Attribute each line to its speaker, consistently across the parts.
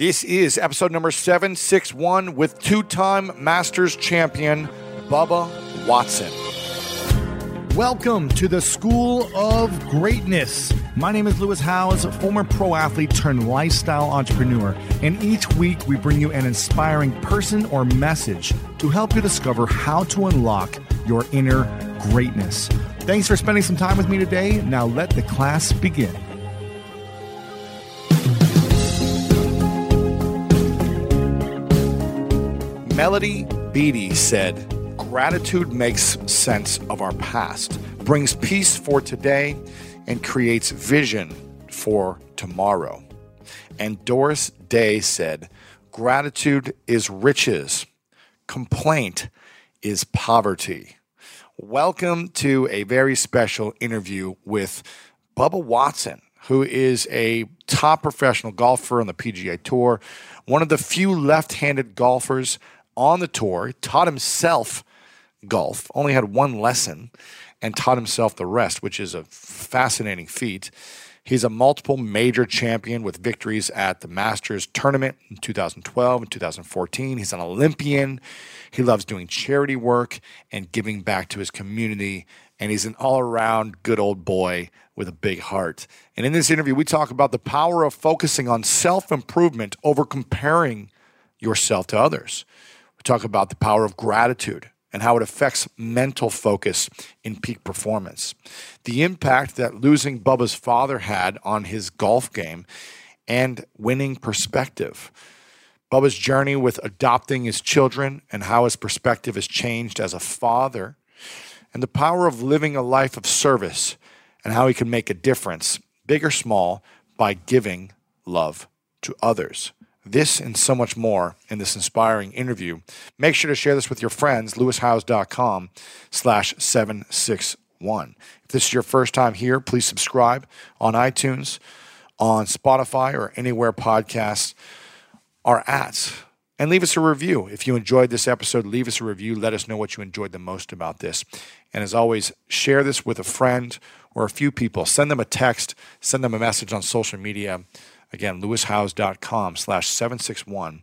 Speaker 1: This is episode number 761 with two time Masters champion Bubba Watson. Welcome to the School of Greatness. My name is Lewis Howes, former pro athlete turned lifestyle entrepreneur, and each week we bring you an inspiring person or message to help you discover how to unlock your inner greatness. Thanks for spending some time with me today. Now let the class begin. Melody Beattie said, Gratitude makes sense of our past, brings peace for today, and creates vision for tomorrow. And Doris Day said, Gratitude is riches, complaint is poverty. Welcome to a very special interview with Bubba Watson, who is a top professional golfer on the PGA Tour, one of the few left handed golfers on the tour. Taught himself golf, only had one lesson, and taught himself the rest, which is a fascinating feat. He's a multiple major champion with victories at the Masters tournament in 2012 and 2014. He's an Olympian. He loves doing charity work and giving back to his community. And he's an all around good old boy with a big heart. And in this interview, we talk about the power of focusing on self improvement over comparing yourself to others. We talk about the power of gratitude and how it affects mental focus in peak performance. The impact that losing Bubba's father had on his golf game and winning perspective. Bubba's journey with adopting his children and how his perspective has changed as a father, and the power of living a life of service and how he can make a difference, big or small, by giving love to others. This and so much more in this inspiring interview. Make sure to share this with your friends, lewishowes.com slash 761. If this is your first time here, please subscribe on iTunes, on Spotify, or anywhere podcasts are at. And leave us a review. If you enjoyed this episode, leave us a review. Let us know what you enjoyed the most about this. And as always, share this with a friend or a few people. Send them a text, send them a message on social media. Again, lewishowes.com slash 761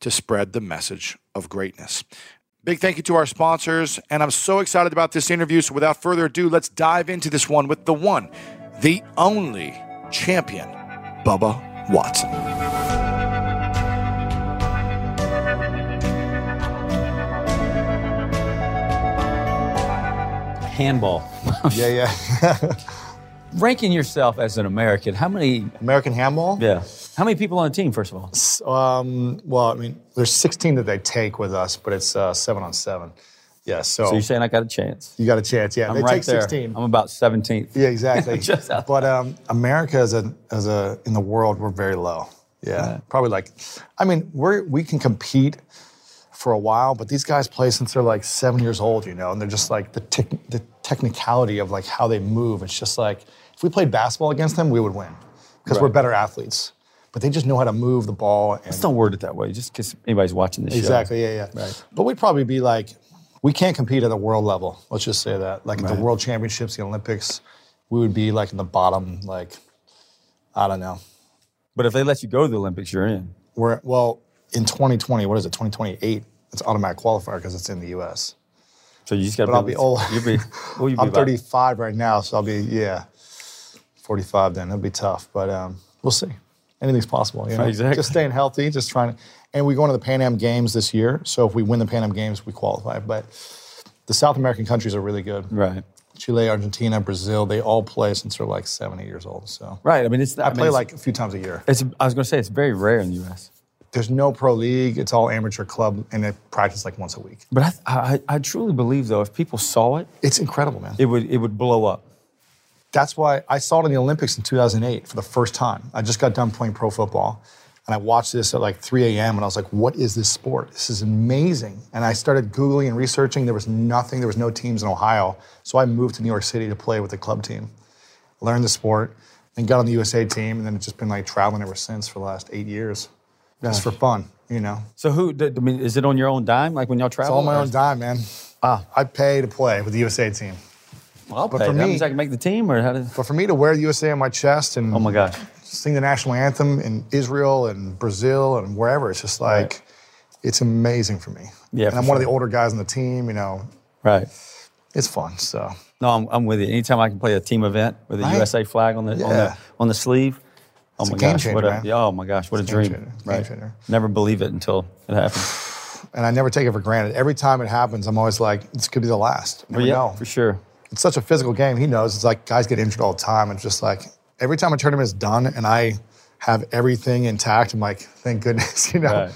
Speaker 1: to spread the message of greatness. Big thank you to our sponsors, and I'm so excited about this interview. So without further ado, let's dive into this one with the one, the only champion, Bubba Watson.
Speaker 2: handball.
Speaker 3: yeah, yeah.
Speaker 2: Ranking yourself as an American, how many?
Speaker 3: American handball?
Speaker 2: Yeah. How many people on the team, first of all?
Speaker 3: Um, well, I mean, there's 16 that they take with us, but it's uh, seven on seven. Yeah, so,
Speaker 2: So you're saying I got a chance?
Speaker 3: you got a chance. Yeah,
Speaker 2: I'm
Speaker 3: they
Speaker 2: right
Speaker 3: take
Speaker 2: there.
Speaker 3: 16.
Speaker 2: I'm about 17th.
Speaker 3: yeah, exactly. But um, America as a as a in the world, we're very low. Yeah, probably like, I mean, we're we can compete for a while, but these guys play since they're like seven years old, you know, and they're just like the tech the technicality of like how they move. It's just like we played basketball against them, we would win because we're better athletes. But they just know how to move the ball. And
Speaker 2: Just don't word it that way, just because anybody's watching this
Speaker 3: Exactly,
Speaker 2: show.
Speaker 3: yeah, yeah.
Speaker 2: Right.
Speaker 3: But we'd probably be like, we can't compete at the world level. Let's just say that. Like at the world championships, the Olympics, we would be like in the bottom, like, I don't know.
Speaker 2: But if they let you go to the Olympics, you're in.
Speaker 3: We're, well, in 2020, what is it, 2028, it's automatic qualifier because it's in the US.
Speaker 2: So you just got to
Speaker 3: But I'll be old.
Speaker 2: You'll be, well, you'll be
Speaker 3: I'm
Speaker 2: about-
Speaker 3: 35 right now, so I'll be, yeah, 45 then. It'll be tough, but um, we'll see. Anything's possible, you know?
Speaker 2: Exactly.
Speaker 3: Just staying healthy, just trying to. And we go into the Pan Am Games this year, so if we win the Pan Am Games, we qualify. But the South American countries are really good.
Speaker 2: Right.
Speaker 3: Chile, Argentina, Brazil, they all play since they're like seven, eight years old. So
Speaker 2: Right. I mean, it's.
Speaker 3: I,
Speaker 2: mean,
Speaker 3: play
Speaker 2: it's-
Speaker 3: like a few times a year.
Speaker 2: It's. I was going to say it's very rare in the U.S.
Speaker 3: There's no pro league. It's all amateur club, and they practice like once a week.
Speaker 2: But I, I, I truly believe though, if people saw it,
Speaker 3: It's incredible, man.
Speaker 2: it would, it would blow up.
Speaker 3: That's why I saw it in the Olympics in 2008 for the first time. I just got done playing pro football, and I watched this at like 3 a.m. and I was like, "What is this sport? This is amazing!" And I started googling and researching. There was nothing. There was no teams in Ohio, so I moved to New York City to play with the club team, learned the sport, and got on the USA team. And then it's just been like traveling ever since for the last eight years, just for fun, you know.
Speaker 2: So who? I mean, is it on your own dime, like when y'all travel?
Speaker 3: It's all my own dime, man.
Speaker 2: Ah.
Speaker 3: I pay to play with the USA team.
Speaker 2: Well, I'll
Speaker 3: But
Speaker 2: pay.
Speaker 3: for me-
Speaker 2: I can make the team, or how does?
Speaker 3: But for me to wear the USA on my chest and
Speaker 2: Oh my gosh,
Speaker 1: sing the national anthem in Israel and Brazil and wherever. It's just like,
Speaker 2: Right.
Speaker 1: it's amazing for me.
Speaker 2: Yeah,
Speaker 1: and I'm one of the older guys on the team. You know,
Speaker 2: Right.
Speaker 1: it's fun. So
Speaker 2: No, I'm, I'm with you. Anytime I can play a team event with a
Speaker 1: Right.
Speaker 2: USA flag on the on the on the sleeve. Oh
Speaker 1: It's a
Speaker 2: my
Speaker 1: game
Speaker 2: gosh,
Speaker 1: changer,
Speaker 2: what a yeah, oh my gosh, what a
Speaker 1: a
Speaker 2: dream.
Speaker 1: changer.
Speaker 2: Right.
Speaker 1: changer.
Speaker 2: Never believe it until it happens.
Speaker 1: and I never take it for granted. Every time it happens, I'm always like, this could be the last. Never
Speaker 2: But yeah,
Speaker 1: know.
Speaker 2: for sure.
Speaker 1: It's such a physical game. He knows. It's like guys get injured all the time. It's just like every time a tournament is done and I have everything intact, I'm like, thank goodness. You know,
Speaker 2: Right.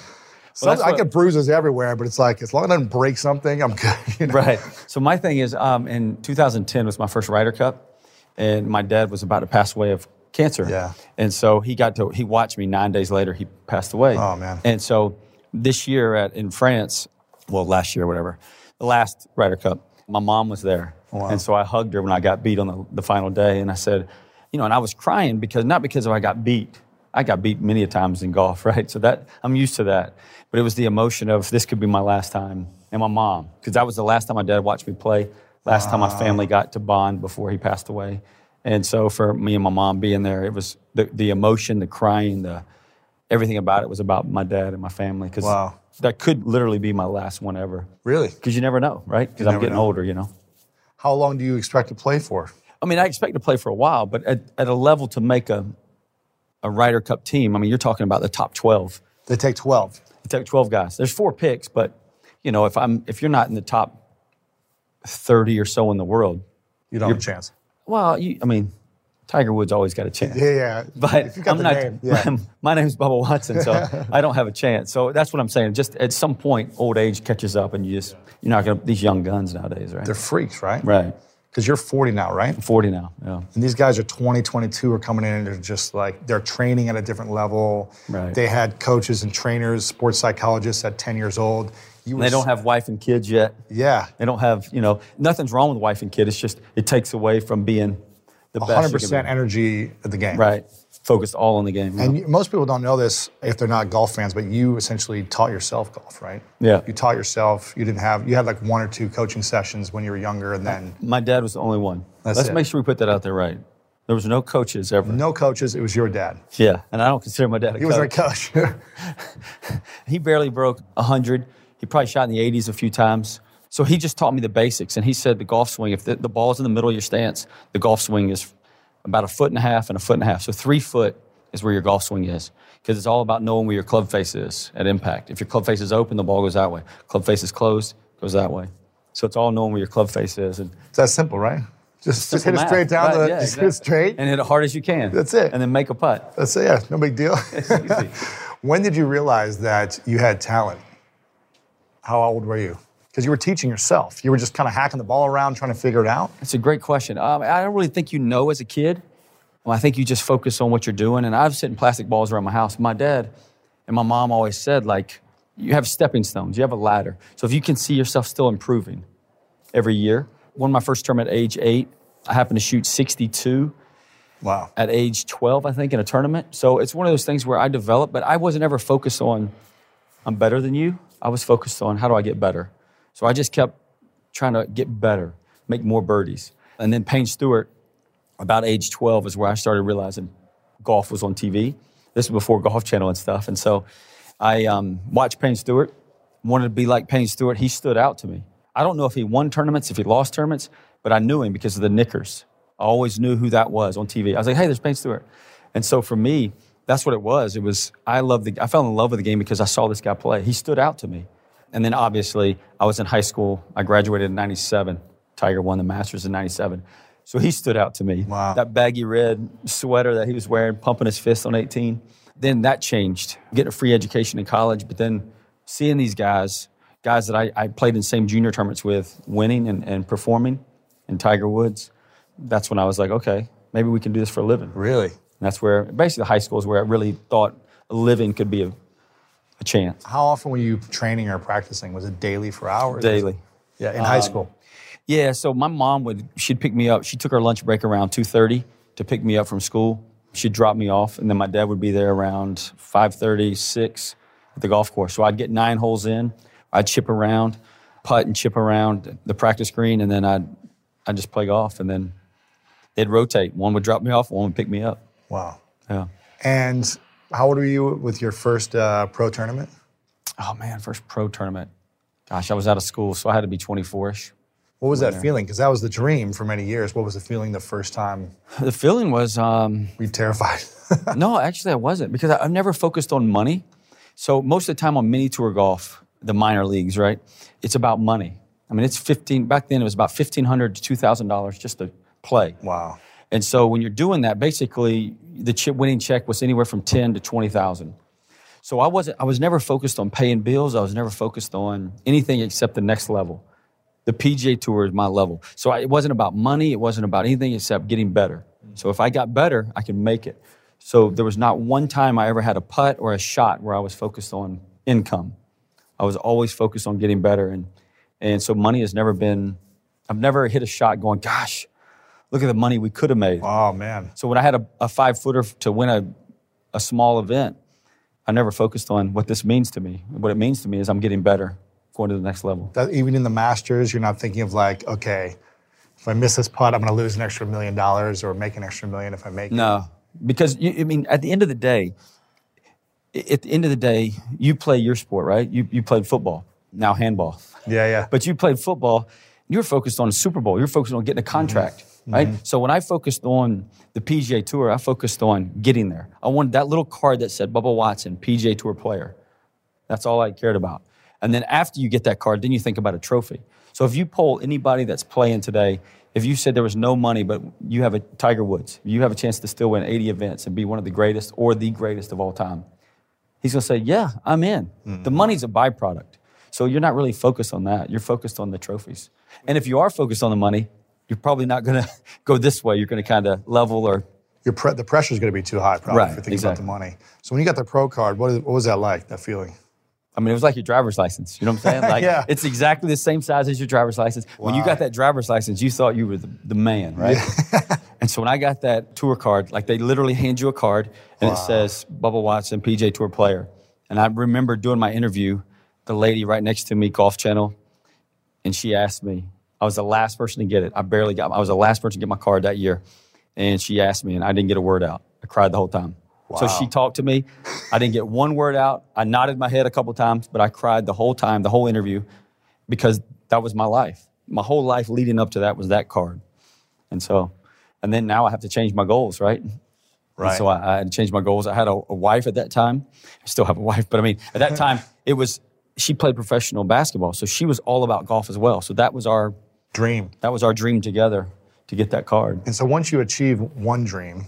Speaker 1: Some-
Speaker 2: that's
Speaker 1: I get bruises everywhere, but it's like as long as I don't break something, I'm good. You know?
Speaker 2: Right. So my thing is, um, in 2010 was my first Ryder Cup, and my dad was about to pass away of cancer.
Speaker 1: Yeah.
Speaker 2: And so he got to he watched me nine days later. He passed away.
Speaker 1: Oh, man.
Speaker 2: And so this year at in France, well last year whatever, the last Ryder Cup, my mom was there,
Speaker 1: Wow.
Speaker 2: and so I hugged her when I got beat on the, the final day, and I said, you know, and I was crying because not because I got beat. I got beat many a times in golf, right? So that I'm used to that. But it was the emotion of this could be my last time, and my mom, because that was the last time my dad watched me play. Last time my family got to bond before he passed away, and so for me and my mom being there, it was the, the emotion, the crying, the everything about it was about my dad and my family. Because
Speaker 1: Wow.
Speaker 2: that could literally be my last one ever.
Speaker 1: Really?
Speaker 2: Because you never know, right? Because I'm getting
Speaker 1: know.
Speaker 2: older, you know.
Speaker 1: How long do you expect to play for?
Speaker 2: I mean, I expect to play for a while, but at, at a level to make a a Ryder Cup team, I mean, you're talking about the top 12.
Speaker 1: They take 12.
Speaker 2: You take 12 guys. There's four picks, but you know, if I'm if you're not in the top 30 or so in the world,
Speaker 1: You don't have a chance.
Speaker 2: well, you, I mean, Tiger Woods always got a chance.
Speaker 1: Yeah, yeah.
Speaker 2: But
Speaker 1: if you got
Speaker 2: I'm not.
Speaker 1: name, yeah.
Speaker 2: My name's Bubba Watson, so I don't have a chance. So that's what I'm saying. Just at some point, old age catches up, and you just you're not gonna these young guns nowadays, right?
Speaker 1: They're freaks, right?
Speaker 2: right.
Speaker 1: Because you're 40 now, right?
Speaker 2: I'm 40 now. Yeah.
Speaker 1: And these guys are 20, 22 are coming in and they're just like, they're training at a different level.
Speaker 2: Right.
Speaker 1: They had coaches and trainers, sports psychologists at 10 years old. You
Speaker 2: And they don't have wife and kids yet.
Speaker 1: Yeah.
Speaker 2: They don't have, you know, nothing's wrong with wife and kid. It's just it takes away from being the best. you can
Speaker 1: 100% energy at the game.
Speaker 2: Right. Focused all on the game.
Speaker 1: And you, most people don't know this if they're not golf fans, but you essentially taught yourself golf, right?
Speaker 2: Yeah.
Speaker 1: You taught yourself. You didn't have, you had like one or two coaching sessions when you were younger and then
Speaker 2: My dad was the only one.
Speaker 1: That's
Speaker 2: Let's
Speaker 1: it.
Speaker 2: make sure we put that out there right. There was no coaches ever.
Speaker 1: no coaches. It was your dad.
Speaker 2: Yeah. And I don't consider my dad a
Speaker 1: He was
Speaker 2: coach.
Speaker 1: our coach.
Speaker 2: He barely broke 100. He probably shot in the 80s a few times. So he just taught me the basics. And he said the golf swing, if the, the ball's in the middle of your stance, the golf swing is about a foot and a half and a foot and a half. So three foot is where your golf swing is. Because it's all about knowing where your club face is at impact. If your club face is open, the ball goes that way. Club face is closed, goes that way. So it's all knowing where your club face is. And
Speaker 1: it's that simple, right? Just, just hit it straight down
Speaker 2: Right,
Speaker 1: the,
Speaker 2: yeah,
Speaker 1: just hit it straight.
Speaker 2: And hit it hard as you can.
Speaker 1: That's it.
Speaker 2: And then make a putt.
Speaker 1: That's it. Yeah, no big deal.
Speaker 2: easy.
Speaker 1: when did you realize that you had talent? How old were you? Because you were teaching yourself. You were just kind of hacking the ball around, trying to figure it out.
Speaker 2: It's a great question. Um, I don't really think you know as a kid. Well, I think you just focus on what you're doing. And I've sitting plastic balls around my house. My dad and my mom always said, like, you have stepping stones, you have a ladder. So if you can see yourself still improving every year. One of my first term at age eight, I happened to shoot 62
Speaker 1: Wow.
Speaker 2: at age 12, I think, in a tournament. So it's one of those things where I developed, but I wasn't ever focused on, I'm better than you. I was focused on, how do I get better? So I just kept trying to get better, make more birdies. And then Payne Stewart, about age 12, is where I started realizing golf was on TV. This was before Golf Channel and stuff. And so I um, watched Payne Stewart, wanted to be like Payne Stewart. He stood out to me. I don't know if he won tournaments, if he lost tournaments, but I knew him because of the knickers. I always knew who that was on TV. I was like, hey, there's Payne Stewart. And so for me, that's what it was. It was I loved the I fell in love with the game because I saw this guy play. He stood out to me. And then obviously I was in high school. I graduated in 97. Tiger won the Masters in 97. So he stood out to me.
Speaker 1: Wow.
Speaker 2: That baggy red sweater that he was wearing, pumping his fist on 18. Then that changed. Getting a free education in college, but then seeing these guys, guys that I, I played in the same junior tournaments with, winning and, and performing, and Tiger Woods, that's when I was like, okay, maybe we can do this for a living.
Speaker 1: Really?
Speaker 2: And that's where basically high school is where I really thought a living could be a, a chance.
Speaker 1: How often were you training or practicing? Was it daily for hours?
Speaker 2: Daily.
Speaker 1: Yeah, in high um, school.
Speaker 2: Yeah, so my mom would she'd pick me up. She took her lunch break around 2:30 to pick me up from school. She'd drop me off and then my dad would be there around 5:30, 6 at the golf course. So I'd get 9 holes in. I'd chip around, putt and chip around the practice green and then I'd I'd just play golf and then they'd rotate. One would drop me off, one would pick me up.
Speaker 1: Wow.
Speaker 2: Yeah.
Speaker 1: And how old were you with your first uh, pro tournament?
Speaker 2: Oh man, first pro tournament. Gosh, I was out of school, so I had to be 24ish.
Speaker 1: What was that feeling? Because that was the dream for many years. What was the feeling the first time?
Speaker 2: The feeling was um,
Speaker 1: Were you terrified?
Speaker 2: no, actually, I wasn't because I, I've never focused on money. So most of the time on mini tour golf, the minor leagues, right? It's about money. I mean, it's 15. Back then, it was about 1500 to 2000 dollars just to play.
Speaker 1: wow.
Speaker 2: And so when you're doing that, basically the chip winning check was anywhere from 10 to 20,000. So I wasn't I was never focused on paying bills. I was never focused on anything except the next level. The PGA Tour is my level. So I, it wasn't about money, it wasn't about anything except getting better. So if I got better, I could make it. So there was not one time I ever had a putt or a shot where I was focused on income. I was always focused on getting better and and so money has never been I've never hit a shot going, gosh, look at the money we could have made.
Speaker 1: Oh man.
Speaker 2: So when I had a, a five footer to win a, a small event, I never focused on what this means to me. What it means to me is I'm getting better, going to the next level.
Speaker 1: That even in the Masters, you're not thinking of like, okay, if I miss this putt, I'm going to lose an extra million dollars or make an extra million if I make it.
Speaker 2: No, because you, I mean, at the end of the day, at the end of the day, you play your sport, right? You you played football, now handball,
Speaker 1: Yeah, yeah.
Speaker 2: but you played football. You're focused on a Super Bowl. You're focused on getting a contract, mm-hmm. Right? Mm-hmm. So when I focused on the PGA Tour, I focused on getting there. I wanted that little card that said Bubba Watson, PGA Tour player. That's all I cared about. And then after you get that card, then you think about a trophy. So if you poll anybody that's playing today, if you said there was no money, but you have a Tiger Woods, you have a chance to still win 80 events and be one of the greatest or the greatest of all time, he's going to say, Yeah, I'm in. Mm-hmm. The money's a byproduct. So you're not really focused on that. You're focused on the trophies. And if you are focused on the money, you're probably not going to go this way. You're going to kind of level or
Speaker 1: Your pre- the pressure's going to be too high, probably,
Speaker 2: Right,
Speaker 1: if you're thinking
Speaker 2: exactly.
Speaker 1: about the money. So when you got the pro card, what, is, what was that like, that feeling?
Speaker 2: I mean, it was like your driver's license. You know what I'm saying? Like,
Speaker 1: Yeah.
Speaker 2: it's exactly the same size as your driver's license. When you got that driver's license, you thought you were the, the man, right? and so when I got that tour card, like they literally hand you a card and it says Bubba Watson, PGA Tour player. And I remember doing my interview, the lady right next to me, Golf Channel, and she asked me, I was the last person to get it. I barely got, I was the last person to get my card that year. And she asked me, and I didn't get a word out. I cried the whole time. So she talked to me. I didn't get one word out. I nodded my head a couple times, but I cried the whole time, the whole interview, because that was my life. My whole life leading up to that was that card. And so, and then now I have to change my goals, right? And
Speaker 1: Right.
Speaker 2: so I, I had to change my goals. I had a, a wife at that time. I still have a wife, but I mean, at that time, it was, she played professional basketball. So she was all about golf as well. So that was our,
Speaker 1: Dream.
Speaker 2: that was our dream together to get that card.
Speaker 1: And so once you achieve one dream,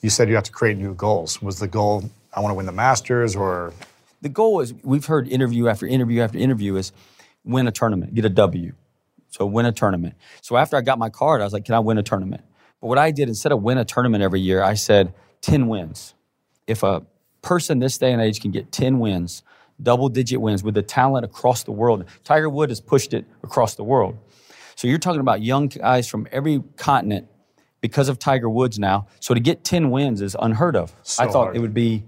Speaker 1: you said you have to create new goals. Was the goal, I want to win the Masters or
Speaker 2: the goal is we've heard interview after interview after interview is win a tournament, get a W. So win a tournament. So after I got my card, I was like, can I win a tournament? But what I did instead of win a tournament every year, I said 10 wins. If a person this day and age can get 10 wins, double digit wins with the talent across the world, Tiger Wood has pushed it across the world. So you're talking about young guys from every continent because of Tiger Woods now. So to get 10 wins is unheard of.
Speaker 1: So
Speaker 2: I thought
Speaker 1: hard.
Speaker 2: it would be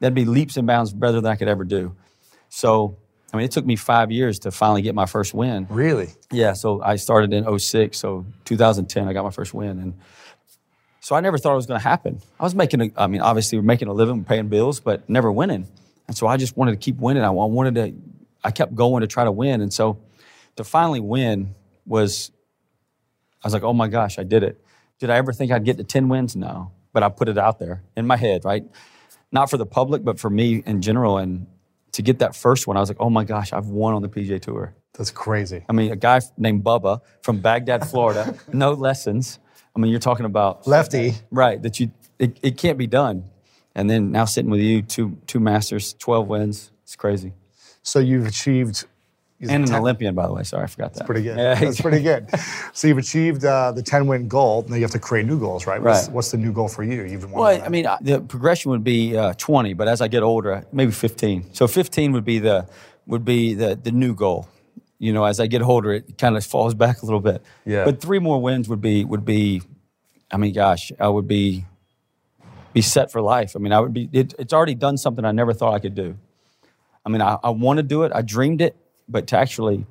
Speaker 2: that'd be leaps and bounds better than I could ever do. So, I mean, it took me five years to finally get my first win.
Speaker 1: really?
Speaker 2: Yeah, so I started in 06, so 2010, I got my first win. And so I never thought it was going to happen. I was making, a, I mean, obviously, we're making a living, paying bills, but never winning. And so I just wanted to keep winning. I wanted to, I kept going to try to win. And so to finally win was, I was like, oh my gosh, I did it. Did I ever think I'd get to 10 wins? No. But I put it out there in my head, right? Not for the public, but for me in general. And to get that first one, I was like, oh my gosh, I've won on the PGA Tour.
Speaker 1: That's crazy.
Speaker 2: I mean, a guy named Bubba from Bagdad, Florida, no lessons. I mean, you're talking about
Speaker 1: Lefty.
Speaker 2: right that you it, it can't be done. And then now sitting with you, two two masters, twelve wins. It's crazy.
Speaker 1: So you've achieved.
Speaker 2: And an
Speaker 1: ten-
Speaker 2: Olympian, by the way. Sorry, I forgot that.
Speaker 1: It's pretty good.
Speaker 2: Yeah,
Speaker 1: That's pretty good. So you've achieved uh, the 10 win goal. Now you have to create new goals, right? What's,
Speaker 2: Right.
Speaker 1: what's the new goal for you? You've been
Speaker 2: Well, I mean, the progression would be uh, 20, but as I get older, maybe 15. So 15 would be the would be the the new goal. You know, as I get older, it kind of falls back a little bit.
Speaker 1: Yeah.
Speaker 2: But three more wins would be would be, I mean, gosh, I would be be set for life. I mean, I would be. It, it's already done something I never thought I could do. I mean, I, I want to do it. I dreamed it, but to actually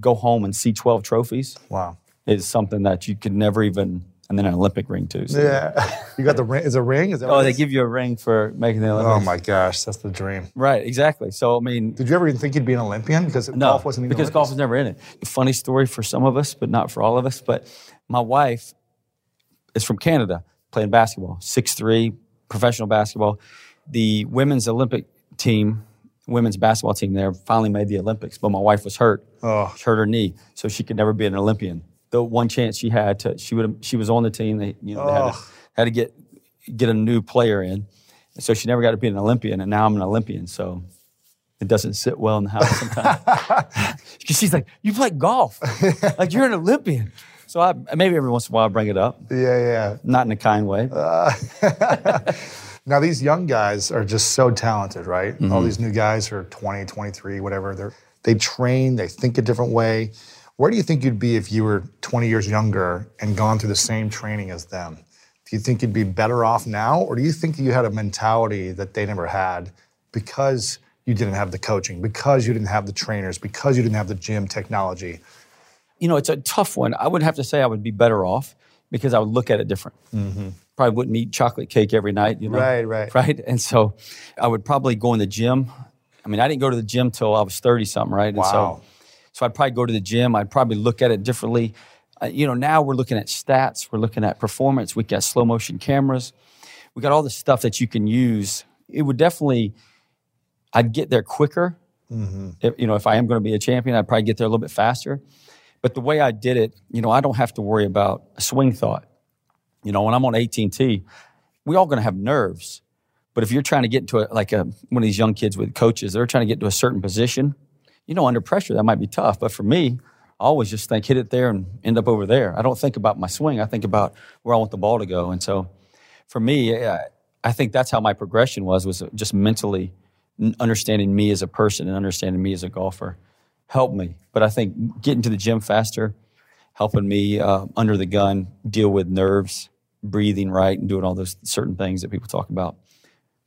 Speaker 2: go home and see 12 trophies
Speaker 1: Wow.
Speaker 2: is something that you could never even and then an Olympic ring too. So.
Speaker 1: Yeah. You got the ring. Is a ring? Is that
Speaker 2: Oh, they
Speaker 1: is?
Speaker 2: give you a ring for making the oh Olympics.
Speaker 1: Oh my gosh, that's the dream.
Speaker 2: Right, exactly. So I mean,
Speaker 1: Did you ever even think you'd be an Olympian? Because
Speaker 2: no,
Speaker 1: golf wasn't even
Speaker 2: because
Speaker 1: Olympics?
Speaker 2: golf was never in it. Funny story for some of us, but not for all of us. But my wife is from Canada, playing basketball, six three, professional basketball. The women's Olympic team, women's basketball team, there finally made the Olympics, but my wife was hurt.
Speaker 1: Oh.
Speaker 2: She hurt her knee, so she could never be an Olympian. The one chance she had to, she would, she was on the team. They, you know, they had, to,
Speaker 1: Oh.
Speaker 2: had to get get a new player in, and so she never got to be an Olympian. And now I'm an Olympian, so it doesn't sit well in the house sometimes. Because she's like, you play golf, like you're an Olympian. So I maybe every once in a while I bring it up,
Speaker 1: Yeah, yeah.
Speaker 2: not in a kind way.
Speaker 1: Uh, Now these young guys are just so talented, right?
Speaker 2: Mm-hmm.
Speaker 1: All these new guys are 20, 23, whatever. They're they train, they think a different way. Where do you think you'd be if you were 20 years younger and gone through the same training as them? Do you think you'd be better off now, or do you think you had a mentality that they never had because you didn't have the coaching, because you didn't have the trainers, because you didn't have the gym technology?
Speaker 2: you know, it's a tough one. I would have to say I would be better off because I would look at it different. Probably wouldn't eat chocolate cake every night, you know.
Speaker 1: Right, right.
Speaker 2: Right. And so I would probably go in the gym. I mean, I didn't go to the gym till I was 30 something, right? And
Speaker 1: Wow.
Speaker 2: so, so I'd probably go to the gym. I'd probably look at it differently. Uh, you know, now we're looking at stats, we're looking at performance, we got slow motion cameras, we got all the stuff that you can use. It would definitely, I'd get there quicker. If, you know, if I am going to be a champion, I'd probably get there a little bit faster. But the way I did it, you know, I don't have to worry about a swing thought. You know, when I'm on 18T, we all going to have nerves. But if you're trying to get into a, like a, one of these young kids with coaches, they're trying to get to a certain position, you know, under pressure, that might be tough. But for me, I always just think hit it there and end up over there. I don't think about my swing. I think about where I want the ball to go. And so for me, I, I think that's how my progression was, was just mentally understanding me as a person and understanding me as a golfer helped me. But I think getting to the gym faster, helping me uh, under the gun deal with nerves, breathing right, and doing all those certain things that people talk about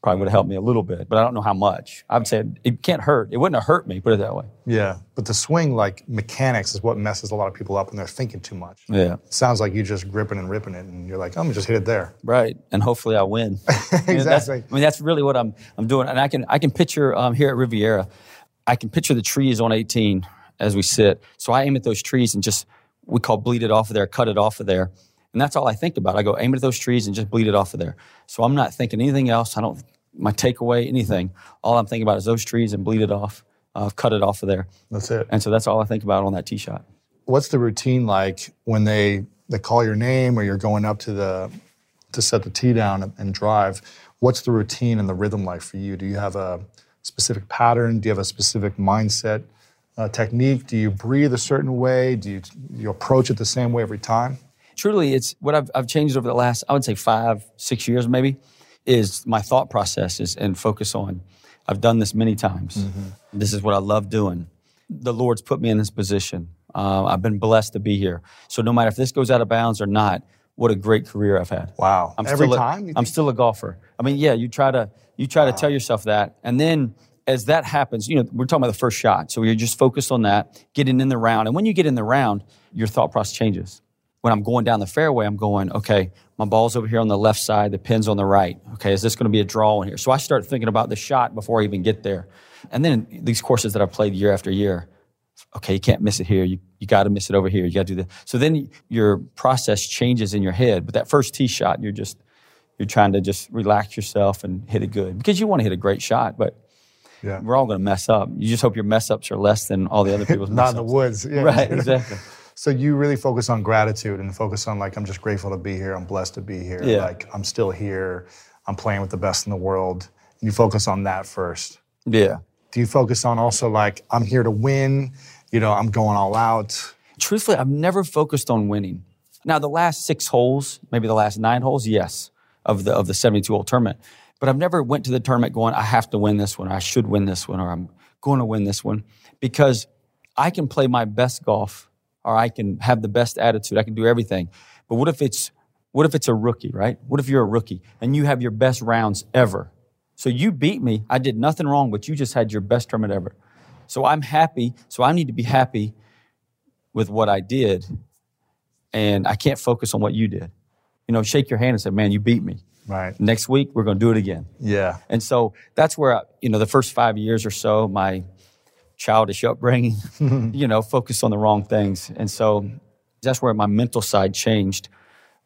Speaker 2: probably would have helped me a little bit. But I don't know how much. I would say it can't hurt. It wouldn't have hurt me, put it that way.
Speaker 1: Yeah. But the swing, like mechanics, is what messes a lot of people up when they're thinking too much.
Speaker 2: Yeah.
Speaker 1: It sounds like you're just gripping and ripping it, and you're like, I'm gonna just hit it there.
Speaker 2: Right, and hopefully I win. You know,
Speaker 1: Exactly.
Speaker 2: I mean, that's really what I'm I'm doing, and I can I can picture um, here at Riviera, I can picture the trees on 18 as we sit. So I aim at those trees and just we call bleed it off of there, cut it off of there, and that's all I think about. I go aim at those trees and just bleed it off of there. So I'm not thinking anything else. I don't my takeaway anything. All I'm thinking about is those trees and bleed it off, uh, cut it off of there,
Speaker 1: That's it.
Speaker 2: and so that's all I think about on that tee shot.
Speaker 1: What's the routine like when they they call your name or you're going up to the to set the tee down and, and drive? What's the routine and the rhythm like for you? Do you have a specific pattern? Do you have a specific mindset, uh, technique? Do you breathe a certain way? Do you you approach it the same way every time?
Speaker 2: truly it's what I've, I've changed over the last i would say five six years maybe is my thought processes and focus on i've done this many times this is what i love doing the lord's put me in this position uh, i've been blessed to be here so no matter if this goes out of bounds or not what a great career i've had
Speaker 1: Wow.
Speaker 2: I'm
Speaker 1: Every
Speaker 2: still a-
Speaker 1: time?
Speaker 2: I'm still a golfer. I mean, yeah, you try to you try to tell yourself that, and then as that happens, you know, we're talking about the first shot, so you're just focused on that, getting in the round, and when you get in the round, your thought process changes. When I'm going down the fairway, I'm going, okay, my ball's over here on the left side, the pin's on the right. Okay, is this going to be a draw in here? So I start thinking about the shot before I even get there, and then these courses that I've played year after year, okay, you can't miss it here. You, you got to miss it over here. You got to do this. So then your process changes in your head. But that first tee shot, you're just, you're trying to just relax yourself and hit it good because you want to hit a great shot, but
Speaker 1: Yeah.
Speaker 2: we're all going to mess up. You just hope your mess ups are less than all the other people's
Speaker 1: Not in the woods. Yeah.
Speaker 2: Right, exactly.
Speaker 1: So you really focus on gratitude and focus on like I'm just grateful to be here. I'm blessed to be here.
Speaker 2: Yeah.
Speaker 1: Like I'm still here. I'm playing with the best in the world. You focus on that first.
Speaker 2: Yeah.
Speaker 1: Do you focus on also like I'm here to win? You know, I'm going all out.
Speaker 2: Truthfully, I've never focused on winning. Now, the last six holes, maybe the last nine holes, yes, of the of the 72 hole tournament. But I've never went to the tournament going, I have to win this one, or I should win this one, or I'm going to win this one, because I can play my best golf, or I can have the best attitude, I can do everything. But what if it's what if it's a rookie, right? What if you're a rookie and you have your best rounds ever? So you beat me. I did nothing wrong, but you just had your best tournament ever. So I'm happy. So I need to be happy with what I did, and I can't focus on what you did. you know, shake your hand and say, man, you beat me.
Speaker 1: Right.
Speaker 2: Next week, we're going to do it again.
Speaker 1: Yeah.
Speaker 2: And so that's where, I, you know, the first five years or so, my childish upbringing, you know, focused on the wrong things. And so that's where my mental side changed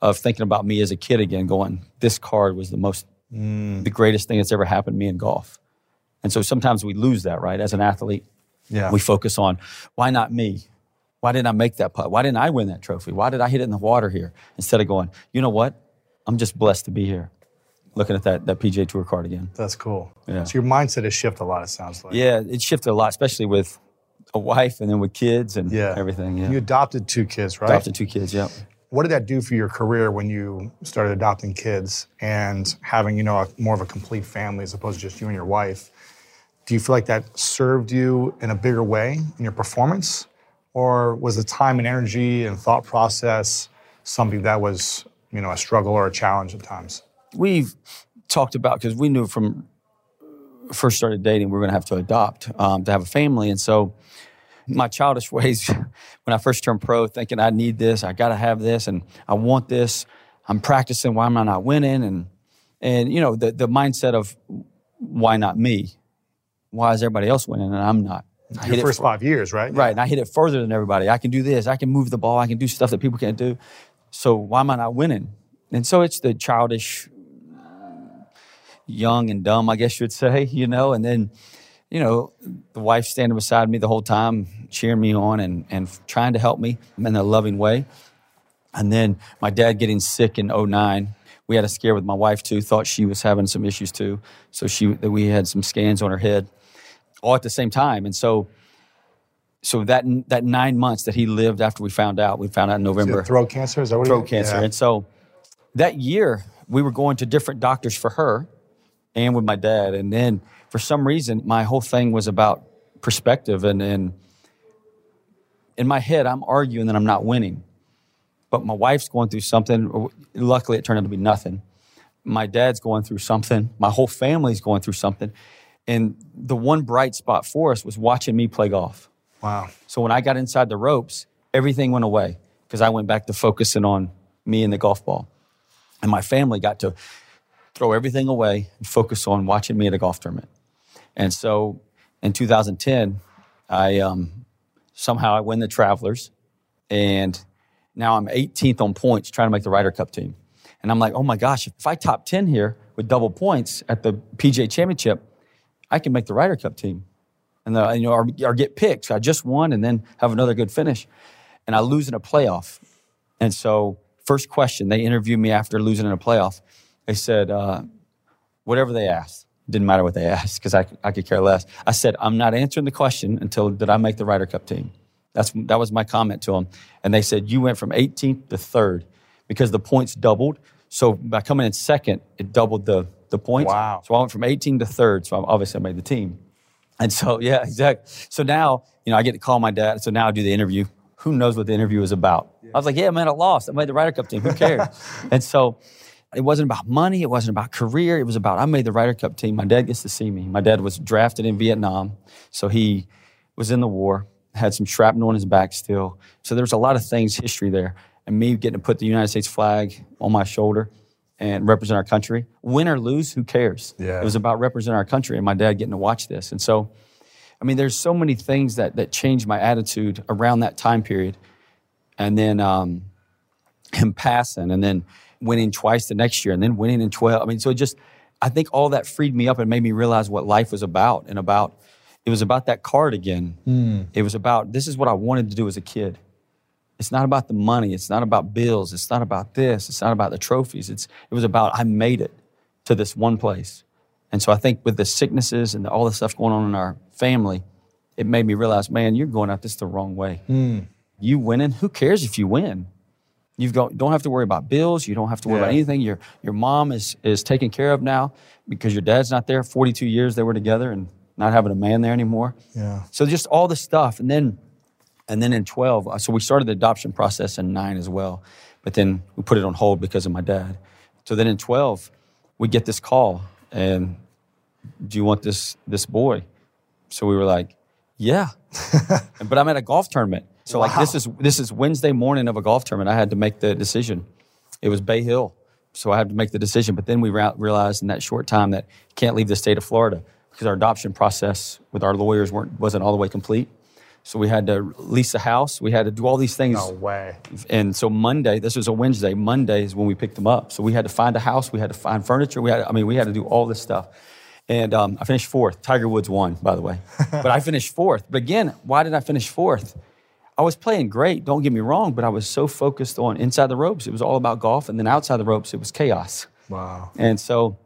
Speaker 2: of thinking about me as a kid again, going, this card was the most, mm. the greatest thing that's ever happened to me in golf. And so sometimes we lose that, right? As an athlete,
Speaker 1: Yeah.
Speaker 2: we focus on why not me? Why didn't I make that putt? Why didn't I win that trophy? Why did I hit it in the water here? Instead of going, you know what? I'm just blessed to be here. Looking at that, that PGA Tour card again.
Speaker 1: That's cool.
Speaker 2: Yeah.
Speaker 1: So your mindset has shifted a lot, it sounds like.
Speaker 2: Yeah, it shifted a lot, especially with a wife and then with kids and
Speaker 1: Yeah.
Speaker 2: everything. Yeah.
Speaker 1: You adopted two kids, right?
Speaker 2: Adopted two kids, yeah.
Speaker 1: What did that do for your career when you started adopting kids and having, you know, a, more of a complete family as opposed to just you and your wife? Do you feel like that served you in a bigger way in your performance? Or was the time and energy and thought process something that was, you know, a struggle or a challenge at times?
Speaker 2: We've talked about, because we knew from first started dating, we're going to have to adopt um, to have a family. And so my childish ways, when I first turned pro, thinking I need this, I got to have this, and I want this. I'm practicing. Why am I not winning? And and you know the the mindset of why not me? Why is everybody else winning and I'm not? I hit
Speaker 1: Your first
Speaker 2: for-
Speaker 1: five years, right?
Speaker 2: Right, and I hit it further than everybody. I can do this. I can move the ball. I can do stuff that people can't do. So why am I not winning? And so it's the childish, uh, young and dumb, I guess you'd say, you know. And then, you know, the wife standing beside me the whole time, cheering me on and and trying to help me in a loving way. And then my dad getting sick in 09. We had a scare with my wife too. Thought she was having some issues too. So she we had some scans on her head, all at the same time. And so so that that nine months that he lived after we found out, we found out in November
Speaker 1: throat cancer? Is that what
Speaker 2: throat
Speaker 1: it
Speaker 2: cancer.
Speaker 1: Yeah.
Speaker 2: And so that year we were going to different doctors for her and with my dad. And then for some reason my whole thing was about perspective and, and in my head I'm arguing that I'm not winning. But my wife's going through something. Luckily it turned out to be nothing. My dad's going through something. My whole family's going through something. And the one bright spot for us was watching me play golf.
Speaker 1: Wow.
Speaker 2: So when I got inside the ropes, everything went away because I went back to focusing on me and the golf ball. And my family got to throw everything away and focus on watching me at a golf tournament. And so in 2010, I um, somehow I win the Travelers, and now I'm 18th on points trying to make the Ryder Cup team. And I'm like, oh my gosh, if I top 10 here with double points at the PGA Championship, I can make the Ryder Cup team and the, you know, or, or get picked. So I just won and then have another good finish, and I lose in a playoff. And so, first question, they interviewed me after losing in a playoff. They said, uh, whatever they asked, didn't matter what they asked because I, I could care less. I said, I'm not answering the question until did I make the Ryder Cup team. That's that was my comment to them, and they said you went from 18th to third because the points doubled. So by coming in second, it doubled the the points.
Speaker 1: Wow.
Speaker 2: So I went from 18 to third. So obviously I made the team. And so, yeah, exactly. So now, you know, I get to call my dad. So now I do the interview. Who knows what the interview is about? I was like, yeah, man, I lost. I made the Ryder Cup team. Who cares? and so it wasn't about money. It wasn't about career. It was about I made the Ryder Cup team. My dad gets to see me. My dad was drafted in Vietnam. So he was in the war, had some shrapnel on his back still. So there's a lot of things, history there. And me getting to put the United States flag on my shoulder and represent our country. Win or lose, who cares?
Speaker 1: Yeah.
Speaker 2: It was about representing our country and my dad getting to watch this. And so, I mean, there's so many things that, that changed my attitude around that time period. And then um, him passing and then winning twice the next year and then winning in 12. I mean, so it just, I think all that freed me up and made me realize what life was about and about, it was about that card again. It was about, this is what I wanted to do as a kid. It's not about the money. It's not about bills. It's not about this. It's not about the trophies. It's, it was about I made it to this one place. And so I think with the sicknesses and all the stuff going on in our family, it made me realize, man, you're going out this the wrong way. Hmm. You winning, who cares if you win? You don't have to worry about bills. You don't have to worry about anything. Your, your mom is, is taken care of now because your dad's not there. 42 years they were together and not having a man there anymore.
Speaker 1: Yeah.
Speaker 2: So just all the stuff. And then and then in 12, uh, so we started the adoption process in nine as well, but then we put it on hold because of my dad. So then in 12, we get this call, and do you want this this boy? So we were like, yeah. but I'm at a golf tournament. So like this is this is Wednesday morning of a golf tournament. I had to make the decision. it was Bay Hill. So I had to make the decision. But then we realized in that short time that can't leave the state of Florida because our adoption process with our lawyers weren't, wasn't all the way complete. So we had to lease a house. We had to do all these things.
Speaker 1: No way.
Speaker 2: And so Monday, this was a Wednesday. Monday is when we picked them up. So we had to find a house. We had to find furniture. We had, I mean, we had to do all this stuff. And um, I finished fourth. Tiger Woods won, by the way. but I finished fourth. But again, why did I finish fourth? I was playing great, don't get me wrong, but I was so focused on inside the ropes. It was all about golf. And then outside the ropes, it was chaos.
Speaker 1: Wow.
Speaker 2: And so,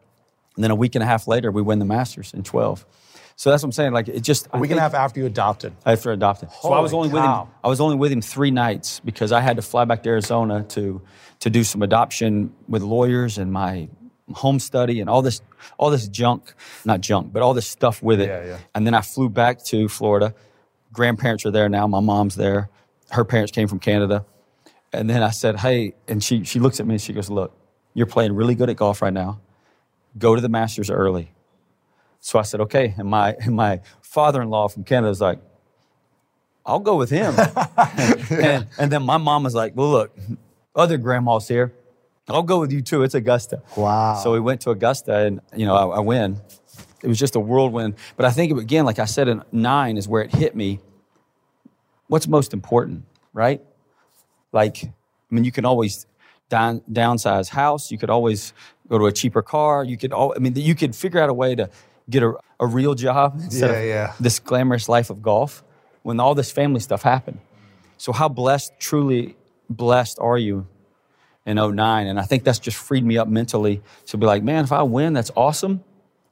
Speaker 2: and then a week and a half later, we win the Masters in 12. So that's what I'm saying. Like, it just.
Speaker 1: A week and a half after you adopted.
Speaker 2: after adopted. so I was
Speaker 1: Holy
Speaker 2: only with him. I was only with him three nights because I had to fly back to Arizona to to do some adoption with lawyers and my home study and all this all this junk, not junk, but all this stuff with it.
Speaker 1: Yeah, yeah.
Speaker 2: And then I flew back to Florida. Grandparents are there now. My mom's there. Her parents came from Canada. And then I said, "Hey," and she she looks at me and she goes, "Look, you're playing really good at golf right now. Go to the Masters early." So I said, "Okay." And my and my father-in-law from Canada was like, "I'll go with him." and, and then my mom was like, "Well, look, other grandma's here. I'll go with you too. It's Augusta."
Speaker 1: Wow.
Speaker 2: So we went to Augusta, and you know, I, I win. It was just a whirlwind. But I think again, like I said, in nine is where it hit me. What's most important, right? Like, I mean, you can always down, downsize house. You could always go to a cheaper car. You could, all, I mean, you could figure out a way to get a, a real job instead
Speaker 1: Yeah,
Speaker 2: of
Speaker 1: yeah.
Speaker 2: this glamorous life of golf when all this family stuff happened. So how blessed, truly blessed are you in 09? And I think that's just freed me up mentally to be like, man, if I win, that's awesome.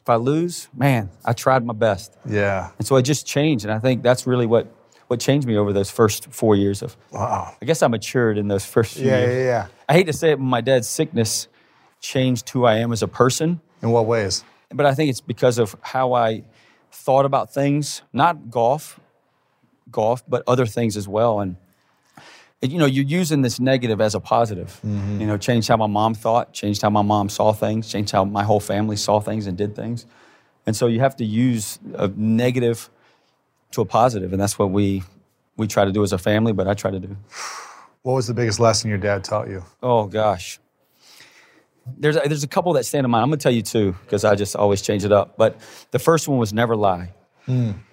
Speaker 2: If I lose, man, I tried my best.
Speaker 1: Yeah.
Speaker 2: And so I just changed. And I think that's really what, what changed me over those first four years of,
Speaker 1: Wow.
Speaker 2: I guess I matured in those first few
Speaker 1: Yeah,
Speaker 2: years.
Speaker 1: yeah, yeah.
Speaker 2: I hate to say it, but my dad's sickness changed who I am as a person.
Speaker 1: In what ways?
Speaker 2: But I think it's because of how I thought about things, not golf, golf, but other things as well. And you know, you're using this negative as a positive. Mm-hmm. You know, changed how my mom thought, changed how my mom saw things, changed how my whole family saw things and did things. And so you have to use a negative to a positive, and that's what we we try to do as a family. But I try to do.
Speaker 1: What was the biggest lesson your dad taught you?
Speaker 2: Oh gosh. There's a, there's a couple that stand in mind. I'm gonna tell you two because I just always change it up. But the first one was never lie.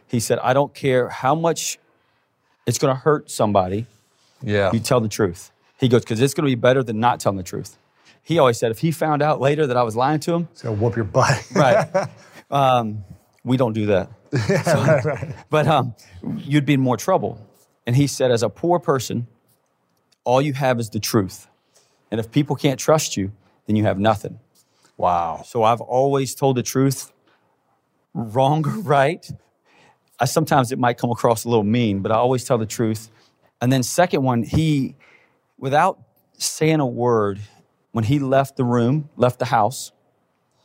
Speaker 2: He said, I don't care how much it's gonna hurt somebody,
Speaker 1: Yeah.
Speaker 2: you tell the truth. He goes, because it's gonna be better than not telling the truth. He always said if he found out later that I was lying to him,
Speaker 1: It's gonna whoop your butt.
Speaker 2: right? um, we don't do that. So- But um, you'd be in more trouble. And he said, as a poor person, all you have is the truth. And if people can't trust you, then you have nothing.
Speaker 1: wow.
Speaker 2: So I've always told the truth, wrong or right. I sometimes it might come across a little mean, but I always tell the truth. And then second one, he, without saying a word, when he left the room, left the house,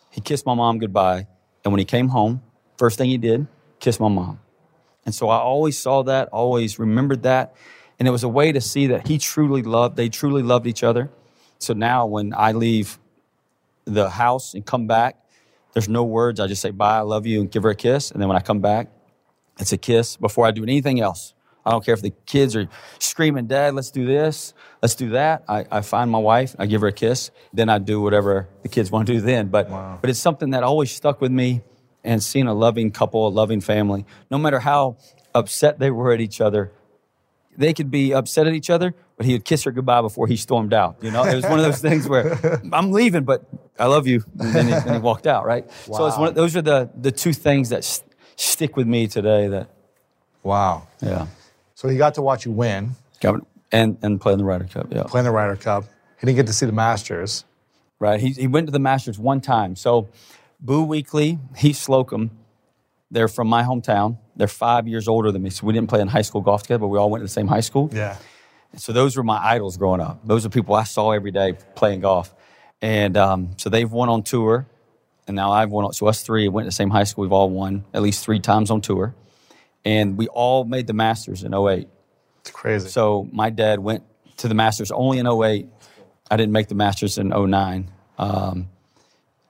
Speaker 2: he kissed my mom goodbye. And when he came home, first thing he did, kiss my mom. And so I always saw that, always remembered that. And it was a way to see that he truly loved, they truly loved each other. So now when I leave the house and come back, there's no words. I just say bye, I love you, and give her a kiss. And then when I come back, it's a kiss before I do anything else. I don't care if the kids are screaming, Dad, let's do this, let's do that. I, I find my wife, I give her a kiss, then I do whatever the kids want to do then. But, but it's something that always stuck with me and seeing a loving couple, a loving family, no matter how upset they were at each other, they could be upset at each other, but he would kiss her goodbye before he stormed out. You know, it was one of those things where I'm leaving, but I love you. And then he, then he walked out, right? So it's one of, those are the, the two things that s- stick with me today that,
Speaker 1: Wow.
Speaker 2: yeah.
Speaker 1: So he got to watch you win,
Speaker 2: And, and play in the Ryder Cup, yeah.
Speaker 1: Play in the Ryder Cup. He didn't get to see the Masters.
Speaker 2: Right. He, he went to the Masters one time. So Boo Weekly, Heath Slocum, they're from my hometown. They're five years older than me. So we didn't play in high school golf together, but we all went to the same high school.
Speaker 1: Yeah.
Speaker 2: So those were my idols growing up. Those are people I saw every day playing golf. And um, so they've won on tour, and now I've won. On, so us three went to the same high school. We've all won at least three times on tour, and we all made the Masters in 08.
Speaker 1: It's crazy.
Speaker 2: So my dad went to the Masters only in 08. I didn't make the Masters in 09. Um,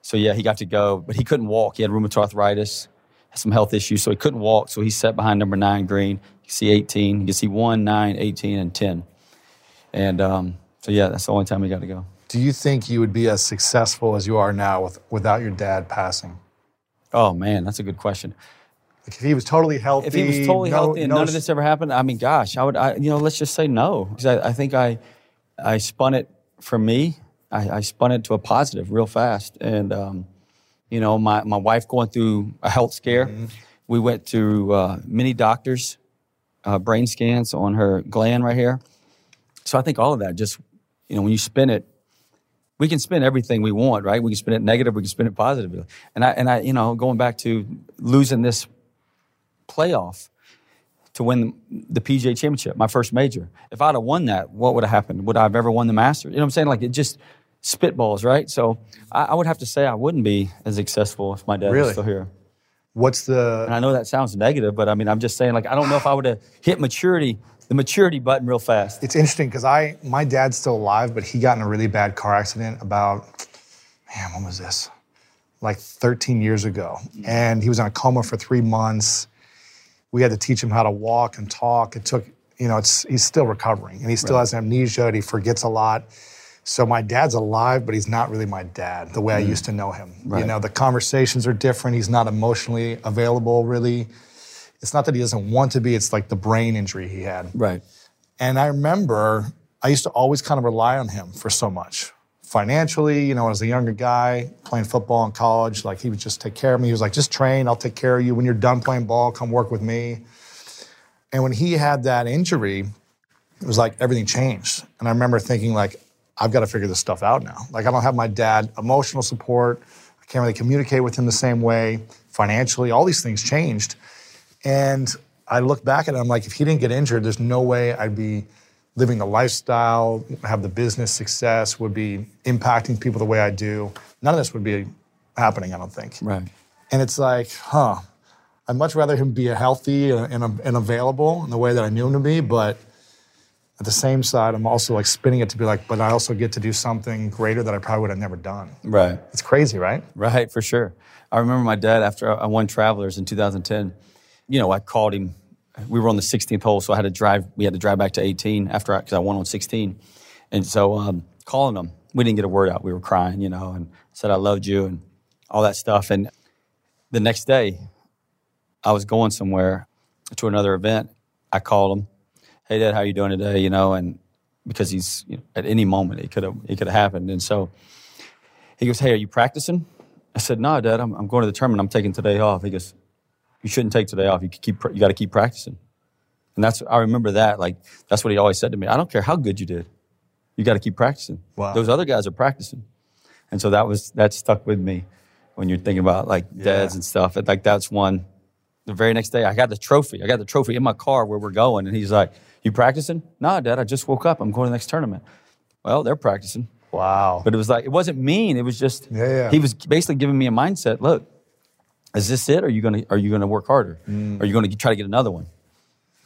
Speaker 2: so yeah, he got to go, but he couldn't walk. He had rheumatoid arthritis, some health issues, so he couldn't walk. So he sat behind number nine green. You can see 18. You can see 1, 9, 18, and 10. And um, so yeah, that's the only time he got to go.
Speaker 1: Do you think you would be as successful as you are now with, without your dad passing?
Speaker 2: Oh man, that's a good question.
Speaker 1: Like if he was totally healthy,
Speaker 2: If he was totally
Speaker 1: no-
Speaker 2: healthy and
Speaker 1: no
Speaker 2: none of this ever happened, I mean, gosh, I would, I, you know, let's just say no. 'Cause I, I think I, I spun it for me. I, I spun it to a positive real fast. And, um, you know, my, my wife going through a health scare.
Speaker 1: Mm-hmm.
Speaker 2: We went to uh, many doctors, uh, brain scans on her gland right here. So I think all of that just, you know, when you spin it, we can spin everything we want, right? We can spin it negative, we can spin it positive. And I, and I, you know, going back to losing this playoff to win the PGA Championship, my first major. If I'd have won that, what would have happened? Would I have ever won the Masters? You know what I'm saying? Like it just spitballs, right? So I, I would have to say I wouldn't be as successful if my dad
Speaker 1: Really?
Speaker 2: was still here.
Speaker 1: What's the
Speaker 2: And I know that sounds negative, but I mean, I'm just saying, like, I don't know if I would have hit maturity, the maturity button real fast.
Speaker 1: It's interesting because I my dad's still alive, but he got in a really bad car accident about man, when was this? Like 13 years ago. And he was in a coma for three months. We had to teach him how to walk and talk. It took, you know, it's he's still recovering and he still has amnesia and he forgets a lot. So my dad's alive, but he's not really my dad the way I used to mm. know him. You know, the conversations are different. He's not emotionally available really. It's not that he doesn't want to be, it's like the brain injury he had.
Speaker 2: Right.
Speaker 1: And I remember I used to always kind of rely on him for so much. Financially, you know, as a younger guy playing football in college, like he would just take care of me. He was like, just train, I'll take care of you. When you're done playing ball, come work with me. And when he had that injury, it was like everything changed. And I remember thinking, like, I've got to figure this stuff out now. Like, I don't have my dad emotional support. I can't really communicate with him the same way. Financially, all these things changed. And I look back at it, I'm like, if he didn't get injured, there's no way I'd be living the lifestyle, have the business success, would be impacting people the way I do. None of this would be happening, I don't think.
Speaker 2: Right.
Speaker 1: And it's like, huh, I'd much rather him be healthy and, and, and available in the way that I knew him to be, but at the same side, I'm also like spinning it to be like, but I also get to do something greater that I probably would have never done.
Speaker 2: Right.
Speaker 1: It's crazy, right?
Speaker 2: Right, for sure. I remember my dad after I won Travelers in 2010. You know, I called him. We were on the 16th hole, so I had to drive. We had to drive back to 18 after I because I, won on 16, and so um, calling him, we didn't get a word out. We were crying, you know, and said I loved you and all that stuff. And the next day, I was going somewhere to another event. I called him. Hey, Dad, how you doing today? You know, and because he's you know, at any moment it could have it could have happened, and so he goes, Hey, are you practicing? I said, No, Dad, I'm, I'm going to the tournament. I'm taking today off. He goes, You shouldn't take today off. You keep you got to keep practicing. And that's I remember that. Like that's what he always said to me. I don't care how good you did. You got to keep practicing.
Speaker 1: Wow.
Speaker 2: Those other guys are practicing. And so that was that stuck with me when you're thinking about like dads
Speaker 1: Yeah.
Speaker 2: and stuff. And like that's one. The very next day, I got the trophy. I got the trophy in my car where we're going, and he's like, "You practicing?" Nah, Dad. I just woke up. I'm going to the next tournament. Well, they're practicing.
Speaker 1: Wow.
Speaker 2: But it was like it wasn't mean. It was just
Speaker 1: Yeah, yeah.
Speaker 2: he was basically giving me a mindset. Look, is this it? Or are you gonna are you gonna work harder? Are you gonna try to get another one?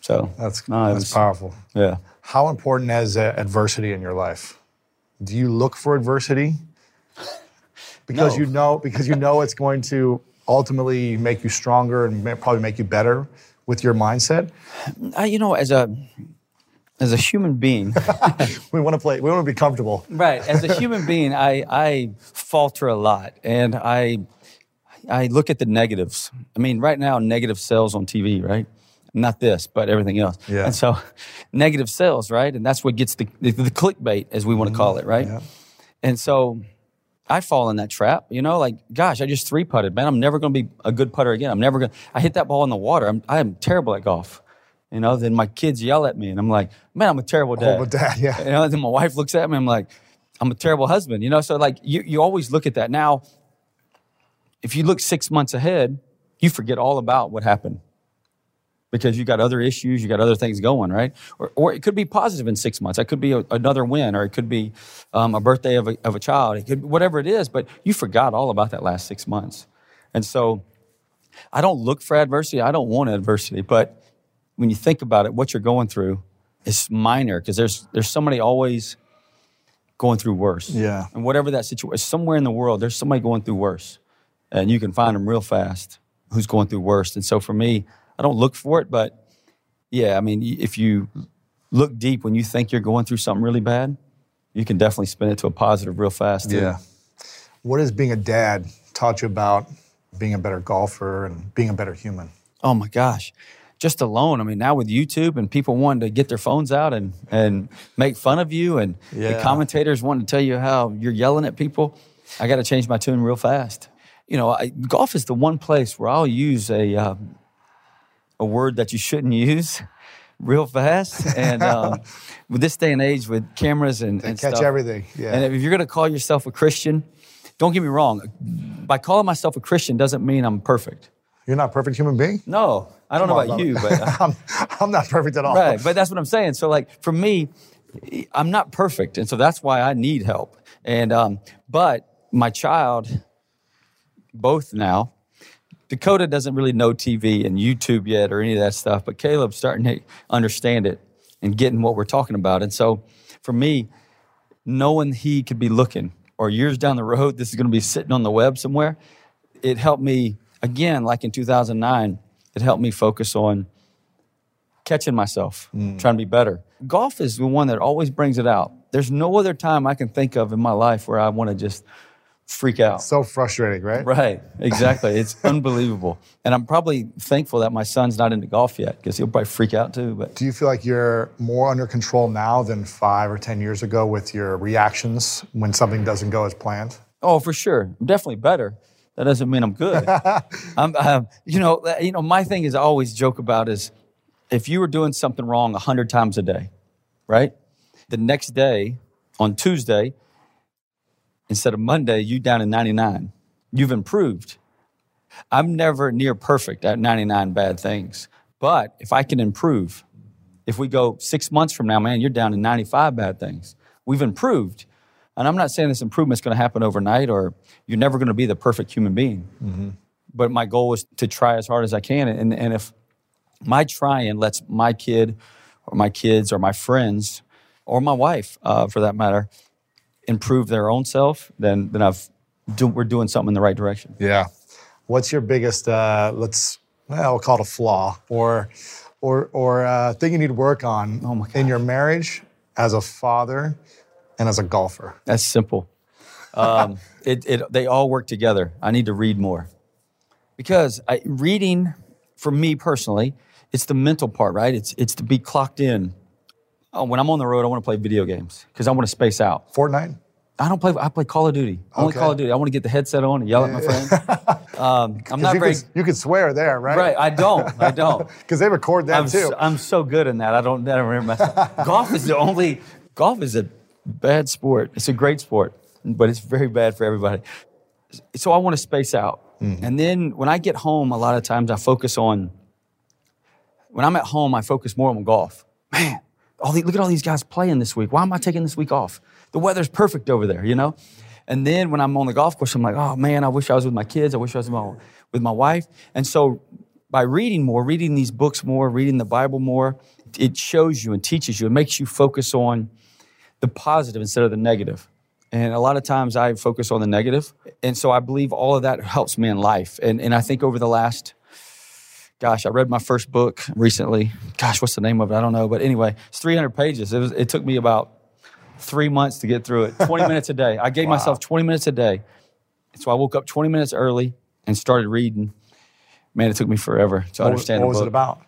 Speaker 2: So
Speaker 1: Mm. that's
Speaker 2: no,
Speaker 1: that's
Speaker 2: was-
Speaker 1: powerful.
Speaker 2: Yeah.
Speaker 1: How important is uh, adversity in your life? Do you look for adversity? Because
Speaker 2: No.
Speaker 1: you know because you know it's going to ultimately make you stronger and ma- probably make you better with your mindset.
Speaker 2: I, you know, as a as a human being,
Speaker 1: We want to play. We want to be comfortable.
Speaker 2: right? As a human being, I I falter a lot, and I I look at the negatives. I mean, right now, negative sells on TV, right? Not this, but everything else.
Speaker 1: Yeah.
Speaker 2: And so, negative sells, right? And that's what gets the the, the clickbait, as we want to mm-hmm. call it, right?
Speaker 1: Yeah.
Speaker 2: And so I fall in that trap, you know, like, gosh, I just three putted, man. I'm never going to be a good putter again. I'm never going to, I hit that ball in the water. I'm, I am terrible at golf. You know, then my kids yell at me and I'm like, man, I'm a terrible dad.
Speaker 1: Horrible dad, yeah.
Speaker 2: You know, then my wife looks at me, I'm like, I'm a terrible husband, you know? So like, you, you always look at that. Now, if you look six months ahead, you forget all about what happened because you got other issues, you got other things going, right? Or, or it could be positive in six months. It could be a, another win, or it could be um, a birthday of a, of a child. It could whatever it is, but you forgot all about that last six months. And so, I don't look for adversity. I don't want adversity, but when you think about it, what you're going through is minor because there's there's somebody always going through worse.
Speaker 1: Yeah.
Speaker 2: And whatever that situation, somewhere in the world, there's somebody going through worse, and you can find them real fast who's going through worse. And so for me, I don't look for it, but yeah, I mean, if you look deep when you think you're going through something really bad, you can definitely spin it to a positive real fast. too. Yeah.
Speaker 1: What has being a dad taught you about being a better golfer and being a better human?
Speaker 2: Oh my gosh. Just alone. I mean, now with YouTube and people wanting to get their phones out and, and make fun of you, and the commentators wanting to tell you how you're yelling at people, I got to change my tune real fast. You know, I, golf is the one place where I'll use a, um, a word that you shouldn't use real fast. And um, with this day and age, with cameras and, and
Speaker 1: catch
Speaker 2: stuff,
Speaker 1: everything, yeah.
Speaker 2: And if you're going to call yourself a Christian, don't get me wrong. By calling myself a Christian doesn't mean I'm perfect.
Speaker 1: You're not a perfect human being?
Speaker 2: No, I don't
Speaker 1: Come
Speaker 2: know
Speaker 1: on,
Speaker 2: about
Speaker 1: brother.
Speaker 2: you, but uh,
Speaker 1: I'm, I'm not perfect at all.
Speaker 2: right. But that's what I'm saying. So like for me, I'm not perfect, and so that's why I need help. And um, but my child, both now, Dakota doesn't really know TV and YouTube yet or any of that stuff, but Caleb's starting to understand it and getting what we're talking about. And so for me, knowing he could be looking or years down the road, this is going to be sitting on the web somewhere, it helped me, again, like in 2009, it helped me focus on catching myself, mm. trying to be better. Golf is the one that always brings it out. There's no other time I can think of in my life where I want to just freak out.
Speaker 1: So frustrating, right?
Speaker 2: Right, exactly. It's unbelievable. And I'm probably thankful that my son's not into golf yet because he'll probably freak out too. But
Speaker 1: Do you feel like you're more under control now than five or 10 years ago with your reactions when something doesn't go as planned?
Speaker 2: Oh, for sure. I'm definitely better. That doesn't mean I'm good. I'm, um, you know, uh, you know, my thing is I always joke about is if you were doing something wrong a hundred times a day, right? The next day on Tuesday, instead of Monday, you down in 99. You've improved. I'm never near perfect at 99 bad things, but if I can improve, if we go six months from now, man, you're down to 95 bad things. We've improved. And I'm not saying this improvement's going to happen overnight or you're never going to be the perfect human being. But my goal is to try as hard as I can. And, and if my trying lets my kid or my kids or my friends or my wife, uh, for that matter, improve their own self, then, then I've do, we're doing something in the right direction.
Speaker 1: Yeah. What's your biggest, uh, let's, well, we'll call it a flaw or, or, or uh, thing you need to work on
Speaker 2: Oh
Speaker 1: in your marriage as a father and as a golfer?
Speaker 2: That's simple. Um, it, it, they all work together. I need to read more because I, reading, for me personally, it's the mental part, right? It's it's to be clocked in. Oh, when I'm on the road, I want to play video games because I want to space out.
Speaker 1: Fortnite?
Speaker 2: I don't play. I play Call of Duty. Only
Speaker 1: Okay.
Speaker 2: Call of Duty. I want to get the headset on and yell at my friends. Um, I'm not
Speaker 1: you,
Speaker 2: very
Speaker 1: could, you could swear there, right?
Speaker 2: right. I don't. I don't.
Speaker 1: Because they record that
Speaker 2: I'm
Speaker 1: too.
Speaker 2: so, I'm so good in that. I don't I don't remember myself. golf is the only. Golf is a bad sport. It's a great sport, but it's very bad for everybody. So I want to space out, and then when I get home, a lot of times I focus on. When I'm at home, I focus more on golf. Man, all the, look at all these guys playing this week. Why am I taking this week off? The weather's perfect over there, you know. And then when I'm on the golf course, I'm like, oh man, I wish I was with my kids. I wish I was with my, with my wife. And so by reading more, reading these books more, reading the Bible more, it shows you and teaches you. It makes you focus on the positive instead of the negative. And a lot of times I focus on the negative. And so I believe all of that helps me in life. And, and I think over the last, gosh, I read my first book recently. Gosh, what's the name of it? I don't know. But anyway, it's 300 pages. It, was, it took me about three months to get through it, 20 minutes a day. I gave myself 20 minutes a day. So I woke up 20 minutes early and started reading. Man, it took me forever to
Speaker 1: what
Speaker 2: understand
Speaker 1: what was it about?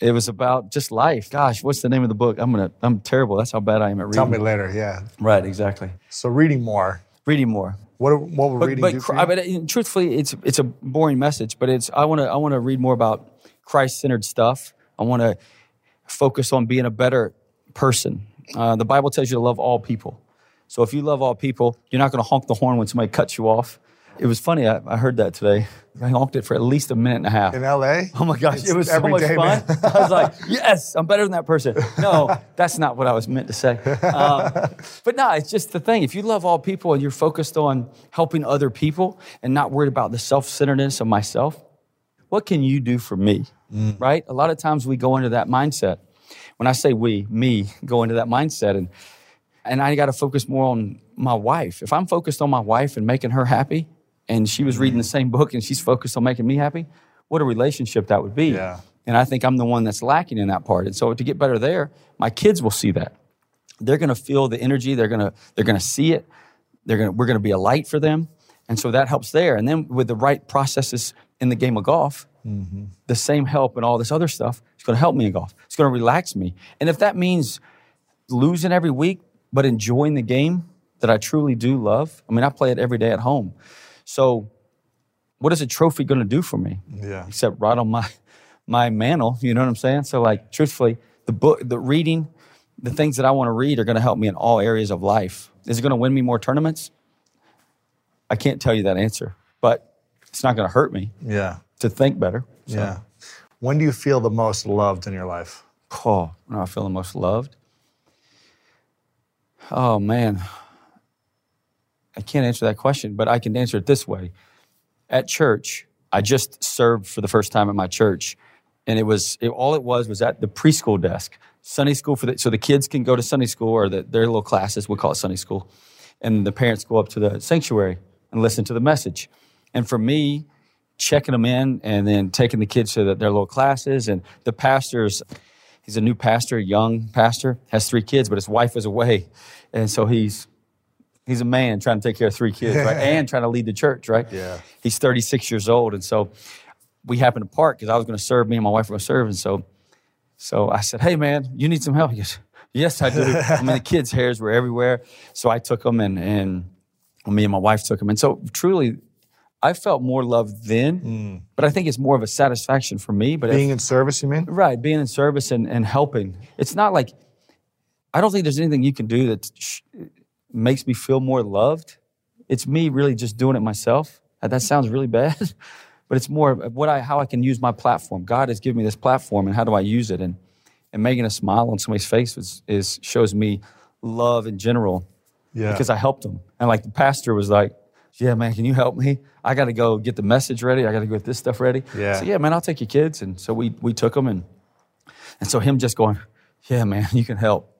Speaker 2: It was about just life. Gosh, what's the name of the book? I'm gonna. I'm terrible. That's how bad I am at reading.
Speaker 1: Tell me later, yeah.
Speaker 2: Right, exactly.
Speaker 1: So reading more.
Speaker 2: Reading more.
Speaker 1: What, what will
Speaker 2: But,
Speaker 1: reading
Speaker 2: but,
Speaker 1: do for you?
Speaker 2: but uh, truthfully, it's it's a boring message. But it's I want to I want to read more about Christ-centered stuff. I want to focus on being a better person. Uh, the Bible tells you to love all people. So if you love all people, you're not going to honk the horn when somebody cuts you off. It was funny. I, I heard that today. I honked it for at least a minute and a half.
Speaker 1: In LA?
Speaker 2: Oh my gosh,
Speaker 1: It's
Speaker 2: it was so much
Speaker 1: day,
Speaker 2: fun. I was like, yes, I'm better than that person. No, that's not what I was meant to say. Um, but no, it's just the thing. If you love all people and you're focused on helping other people and not worried about the self centeredness of myself, what can you do for me? Right? A lot of times we go into that mindset. When I say we, me, go into that mindset and and I got to focus more on my wife. If I'm focused on my wife and making her happy, and she was reading the same book and she's focused on making me happy, what a relationship that would be.
Speaker 1: Yeah.
Speaker 2: And I think I'm the one that's lacking in that part. And so to get better there, my kids will see that. they're going to feel the energy. They're going to they're going to see it. They're going to, we're going to be a light for them, and so that helps there. And then with the right processes in the game of golf, mm-hmm. the same help and all this other stuff is going to help me in golf. It's going to relax me. And if that means losing every week but enjoying the game that I truly do love, I mean, I play it every day at home. So, what is a trophy going to do for me?
Speaker 1: Yeah.
Speaker 2: Except right on my my mantle. You know what I'm saying? So, like, truthfully, the book, the reading, the things that I want to read are going to help me in all areas of life. Is it going to win me more tournaments? I can't tell you that answer, but it's not going to hurt me.
Speaker 1: Yeah.
Speaker 2: To think better.
Speaker 1: So. Yeah. When do you feel the most loved in your life?
Speaker 2: Oh, when I feel the most loved? Oh man, I can't answer that question, but I can answer it this way. At church, I just served for the first time at my church, and it was it, all it was was at the preschool desk. Sunday school for the so the kids can go to Sunday school or the, their little classes. We call it Sunday school, and the parents go up to the sanctuary and listen to the message. And for me, checking them in and then taking the kids to the, their little classes, and the pastors. He's a new pastor, young pastor, has three kids, but his wife is away, and so he's he's a man trying to take care of three kids, right, and trying to lead the church, right?
Speaker 1: Yeah.
Speaker 2: He's 36 years old, and so we happened to park because I was going to serve. Me and my wife were going to serve, and so so I said, "Hey, man, you need some help?" He goes, "Yes, I do." I mean, the kids' hairs were everywhere, so I took them, and and me and my wife took them, and so truly. I felt more love then, mm. but I think it's more of a satisfaction for me. But
Speaker 1: being if, in service, you mean?
Speaker 2: Right, being in service and, and helping. It's not like I don't think there's anything you can do that sh- makes me feel more loved. It's me really just doing it myself. That sounds really bad, but it's more what I how I can use my platform. God has given me this platform, and how do I use it? And and making a smile on somebody's face is, is shows me love in general.
Speaker 1: Yeah.
Speaker 2: Because I helped them, and like the pastor was like, "Yeah, man, can you help me? I got to go get the message ready. I got to get this stuff ready."
Speaker 1: Yeah.
Speaker 2: So yeah, man, I'll take your kids, and so we we took them, and and so him just going, "Yeah, man, you can help."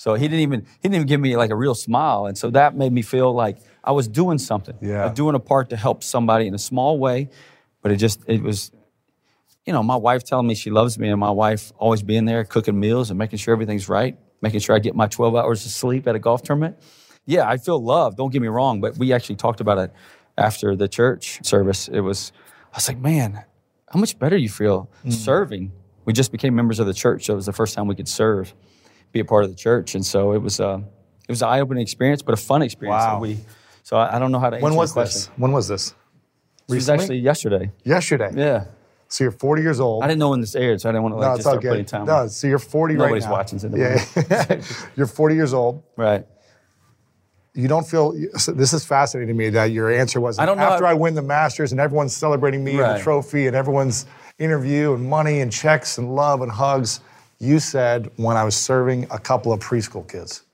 Speaker 2: So he didn't even he didn't even give me like a real smile, and so that made me feel like I was doing something,
Speaker 1: yeah.
Speaker 2: doing a part to help somebody in a small way, but it just it was you know my wife telling me she loves me and my wife always being there cooking meals and making sure everything's right making sure i get my 12 hours of sleep at a golf tournament. Yeah i feel love don't get me wrong but we actually talked about it after the church service. It was i was like man how much better you feel mm. serving. We just became members of the church so it was the first time we could serve be a part of the church and so it was a it was an eye-opening experience but a fun experience
Speaker 1: wow.
Speaker 2: we so I, I, don't know how to answer.
Speaker 1: when was
Speaker 2: this
Speaker 1: when was this
Speaker 2: it was actually yesterday.
Speaker 1: Yesterday.
Speaker 2: Yeah.
Speaker 1: So you're 40 years old.
Speaker 2: I didn't know when this aired, so I didn't want to like
Speaker 1: no,
Speaker 2: just start putting time.
Speaker 1: No, so you're 40
Speaker 2: Nobody's
Speaker 1: right now.
Speaker 2: watching. So
Speaker 1: yeah. you're 40 years old.
Speaker 2: Right.
Speaker 1: You don't feel. This is fascinating to me that your answer was.
Speaker 2: I don't know
Speaker 1: after
Speaker 2: how,
Speaker 1: I win the Masters and everyone's celebrating me right. and the trophy and everyone's interview and money and checks and love and hugs. You said when I was serving a couple of preschool kids.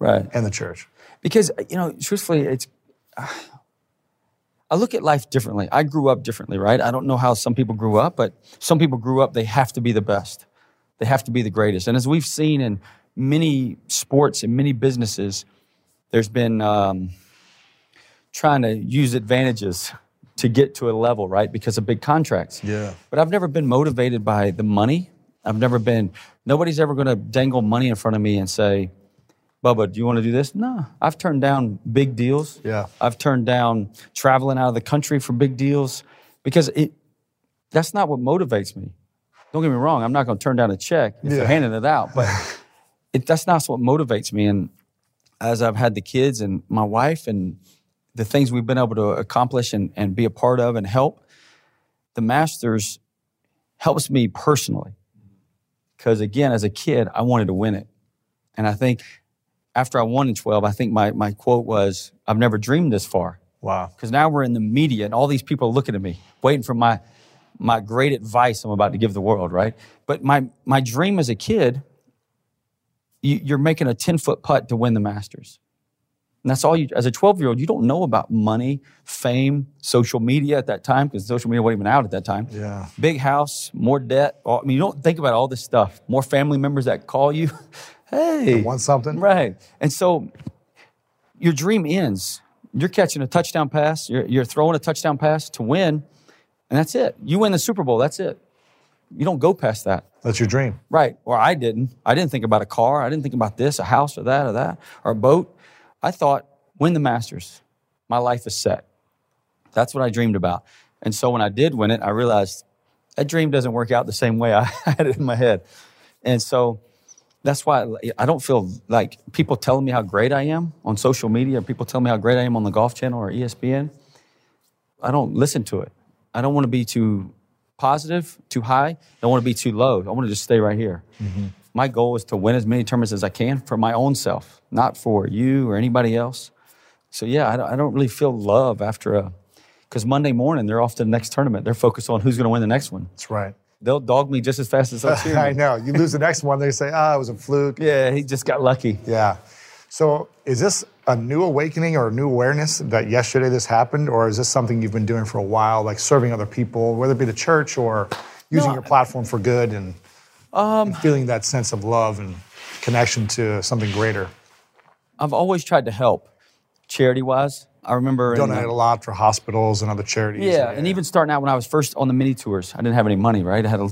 Speaker 2: Right.
Speaker 1: In the church.
Speaker 2: Because you know, truthfully, it's. Uh, I look at life differently. I grew up differently, right? I don't know how some people grew up, but some people grew up, they have to be the best. They have to be the greatest. And as we've seen in many sports and many businesses, there's been um, trying to use advantages to get to a level, right? Because of big contracts.
Speaker 1: Yeah.
Speaker 2: But I've never been motivated by the money. I've never been, nobody's ever going to dangle money in front of me and say, Bubba, do you want to do this? No. I've turned down big deals.
Speaker 1: Yeah.
Speaker 2: I've turned down traveling out of the country for big deals because it that's not what motivates me. Don't get me wrong, I'm not going to turn down a check if yeah. they're handing it out, but it, that's not what motivates me. And as I've had the kids and my wife and the things we've been able to accomplish and, and be a part of and help, the Masters helps me personally. Because again, as a kid, I wanted to win it. And I think after I won in 12, I think my, my quote was, I've never dreamed this far.
Speaker 1: Wow.
Speaker 2: Because now we're in the media and all these people are looking at me, waiting for my, my great advice I'm about to give the world, right? But my, my dream as a kid, you, you're making a 10 foot putt to win the Masters. And that's all you, as a 12 year old, you don't know about money, fame, social media at that time, because social media wasn't even out at that time.
Speaker 1: Yeah.
Speaker 2: Big house, more debt. All, I mean, you don't think about all this stuff. More family members that call you. hey,
Speaker 1: want something,
Speaker 2: right? And so your dream ends. You're catching a touchdown pass. You're, you're throwing a touchdown pass to win, and that's it. You win the Super Bowl. That's it. you don't go past that.
Speaker 1: That's your dream.
Speaker 2: Right. Or I didn't. I didn't think about a car. I didn't think about this, a house or that or that, or a boat. I thought, win the Masters. My life is set. That's what I dreamed about. And so when I did win it, I realized that dream doesn't work out the same way I had it in my head. And so that's why I don't feel like people telling me how great I am on social media, people telling me how great I am on the Golf Channel or ESPN. I don't listen to it. I don't want to be too positive, too high. I don't want to be too low. I want to just stay right here. Mm-hmm. My goal is to win as many tournaments as I can for my own self, not for you or anybody else. So yeah, I don't, I don't really feel love after a because Monday morning they're off to the next tournament. They're focused on who's going to win the next one.
Speaker 1: That's right.
Speaker 2: They'll dog me just as fast as I cheer.
Speaker 1: I know. You lose the next one, they say, ah, it was a fluke.
Speaker 2: Yeah, he just got lucky.
Speaker 1: Yeah. So is this a new awakening or a new awareness that yesterday this happened, or is this something you've been doing for a while, like serving other people, whether it be the church or using
Speaker 2: No,
Speaker 1: your platform for good and,
Speaker 2: Um,
Speaker 1: feeling that sense of love and connection to something greater?
Speaker 2: I've always tried to help charity wise. I remember in, uh,
Speaker 1: Donated a lot for hospitals and other charities.
Speaker 2: Yeah, and even starting out when I was first on the mini tours, I didn't have any money, right? I had a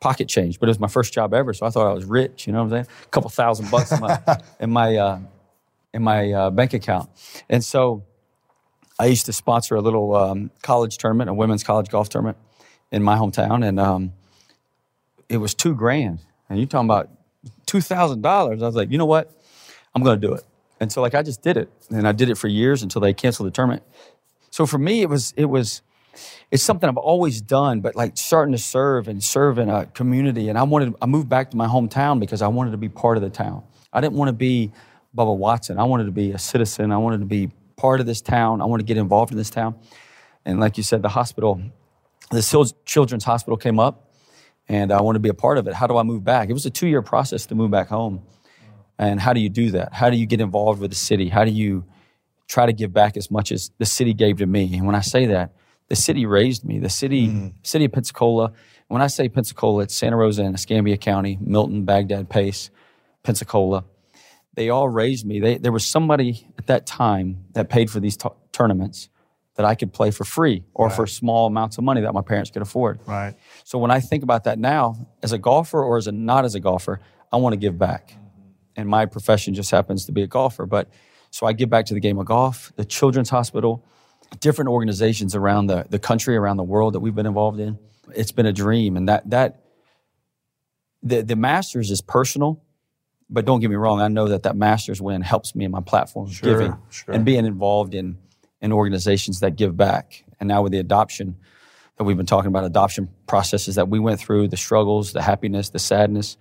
Speaker 2: pocket change, but it was my first job ever, so I thought I was rich. You know what I'm saying? A couple thousand bucks in my in my uh, in my uh, bank account, and so I used to sponsor a little um, college tournament, a women's college golf tournament in my hometown, and um, it was two grand. And you're talking about two thousand dollars. I was like, you know what? I'm going to do it. And so like I just did it, and I did it for years until they canceled the tournament. So for me, it was it was it's something I've always done, but like starting to serve and serve in a community. And I wanted I moved back to my hometown because I wanted to be part of the town. I didn't want to be Bubba Watson. I wanted to be a citizen. I wanted to be part of this town. I wanted to get involved in this town. And like you said, the hospital, the children's hospital came up, and I want to be a part of it. How do I move back? It was a two year process to move back home. And how do you do that? How do you get involved with the city? How do you try to give back as much as the city gave to me? And when I say that, the city raised me. The city, mm-hmm. city of Pensacola. When I say Pensacola, it's Santa Rosa and Escambia County, Milton, Bagdad, Pace, Pensacola. They all raised me. They, there was somebody at that time that paid for these t- tournaments that I could play for free or for small amounts of money that my parents could afford.
Speaker 1: Right.
Speaker 2: So when I think about that now, as a golfer or as a not as a golfer, I want to give back. Mm-hmm. And my profession just happens to be a golfer. But so I give back to the game of golf, the Children's Hospital, different organizations around the, the country, around the world that we've been involved in. It's been a dream. And that that the, the Masters is personal, but don't get me wrong, I know that that Masters win helps me in my platform
Speaker 1: Sure,
Speaker 2: giving
Speaker 1: sure.
Speaker 2: and being involved in in organizations that give back. And now with the adoption that we've been talking about, adoption processes that we went through, the struggles, the happiness, the sadness,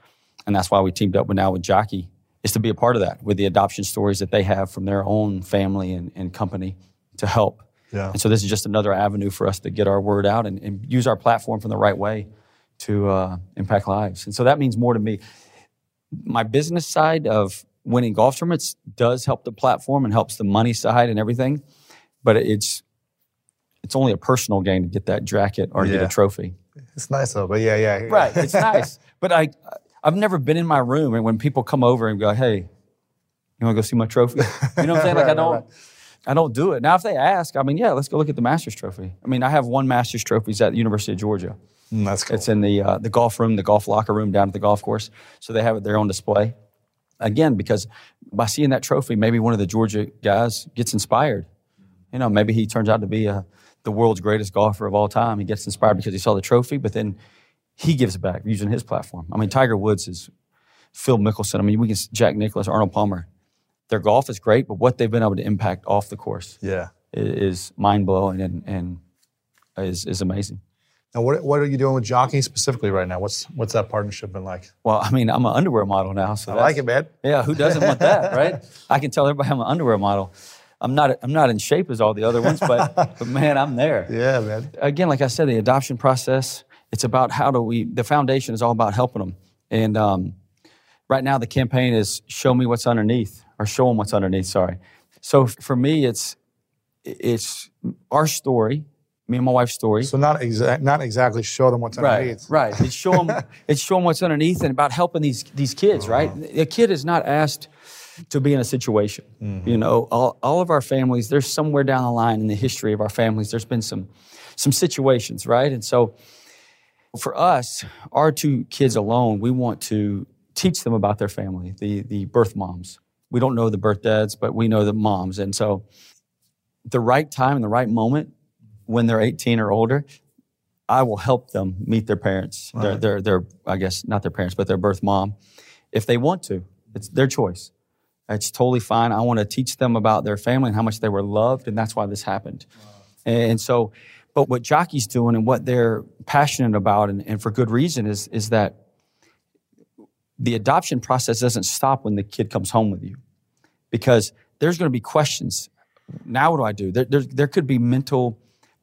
Speaker 2: and that's why we teamed up with now with Jockey is to be a part of that with the adoption stories that they have from their own family and, and company to help.
Speaker 1: Yeah.
Speaker 2: And so this is just another avenue for us to get our word out and, and use our platform from the right way to uh, impact lives. And so that means more to me. My business side of winning golf tournaments does help the platform and helps the money side and everything, but it's it's only a personal gain to get that jacket or get a trophy.
Speaker 1: It's nice though, but yeah, yeah.
Speaker 2: Right. It's nice. But I I've never been in my room and when people come over and go, hey, you want to go see my trophy? You know what I'm saying? Like I don't
Speaker 1: right,
Speaker 2: I don't do it. Now if they ask, I mean, yeah, let's go look at the Masters trophy. I mean, I have one Masters trophies at the University of Georgia.
Speaker 1: Mm, that's cool.
Speaker 2: It's in the uh, the golf room, the golf locker room down at the golf course. So they have it there on display. Again, because by seeing that trophy, maybe one of the Georgia guys gets inspired. You know, maybe he turns out to be uh the world's greatest golfer of all time. He gets inspired because he saw the trophy, but then he gives back using his platform. I mean, Tiger Woods is Phil Mickelson. I mean, we can Jack Nicklaus, Arnold Palmer. Their golf is great, but what they've been able to impact off the course
Speaker 1: yeah.
Speaker 2: is mind blowing and, and is, is amazing.
Speaker 1: Now, what, what are you doing with jockey specifically right now? What's what's that partnership been like?
Speaker 2: Well, I mean, I'm an underwear model now, so
Speaker 1: I like it, man.
Speaker 2: Yeah, who doesn't want that, right? I can tell everybody I'm an underwear model. I'm not. I'm not in shape as all the other ones, but but man, I'm there.
Speaker 1: Yeah, man.
Speaker 2: Again, like I said, the adoption process. It's about how do we. The foundation is all about helping them, and um, right now the campaign is show me what's underneath, or show them what's underneath. Sorry. So for me, it's it's our story, me and my wife's story.
Speaker 1: So not exact, not exactly show them what's underneath.
Speaker 2: right. right. It's show them, it's show them what's underneath and about helping these these kids. Right, a kid is not asked to be in a situation. Mm-hmm. You know, all, all of our families. There's somewhere down the line in the history of our families. There's been some some situations, right? And so For us, our two kids alone, we want to teach them about their family, the the birth moms. We don't know the birth dads, but we know the moms, and so the right time and the right moment when they're 18 or older, I will help them meet their parents. Their,
Speaker 1: Right.
Speaker 2: their, their, I guess not their parents, but their birth mom, if they want to. It's their choice. It's totally fine. I want to teach them about their family and how much they were loved, and that's why this happened. And so, but what Jockey's doing and what they're passionate about, and, and for good reason, is is that the adoption process doesn't stop when the kid comes home with you, because there's going to be questions. Now, what do I do? There, there, there could be mental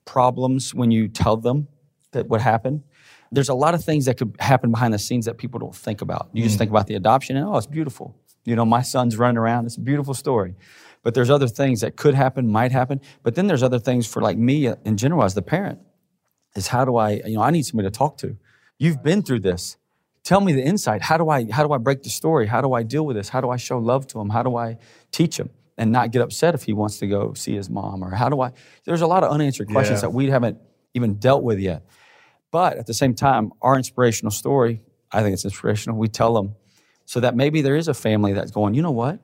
Speaker 2: problems when you tell them that what happened. There's a lot of things that could happen behind the scenes that people don't think about. You just hmm. think about the adoption and oh, it's beautiful. You know, my son's running around. It's a beautiful story. But there's other things that could happen, might happen. But then there's other things for like me in general as the parent is how do I, you know, I need somebody to talk to. You've been through this. Tell me the insight. How do I how do I break the story? How do I deal with this? How do I show love to him? How do I teach him and not get upset if he wants to go see his mom? Or how do I there's a lot of unanswered questions
Speaker 1: Yeah.
Speaker 2: that we haven't even dealt with yet. But at the same time, our inspirational story, I think it's inspirational. We tell them so that maybe there is a family that's going, you know what?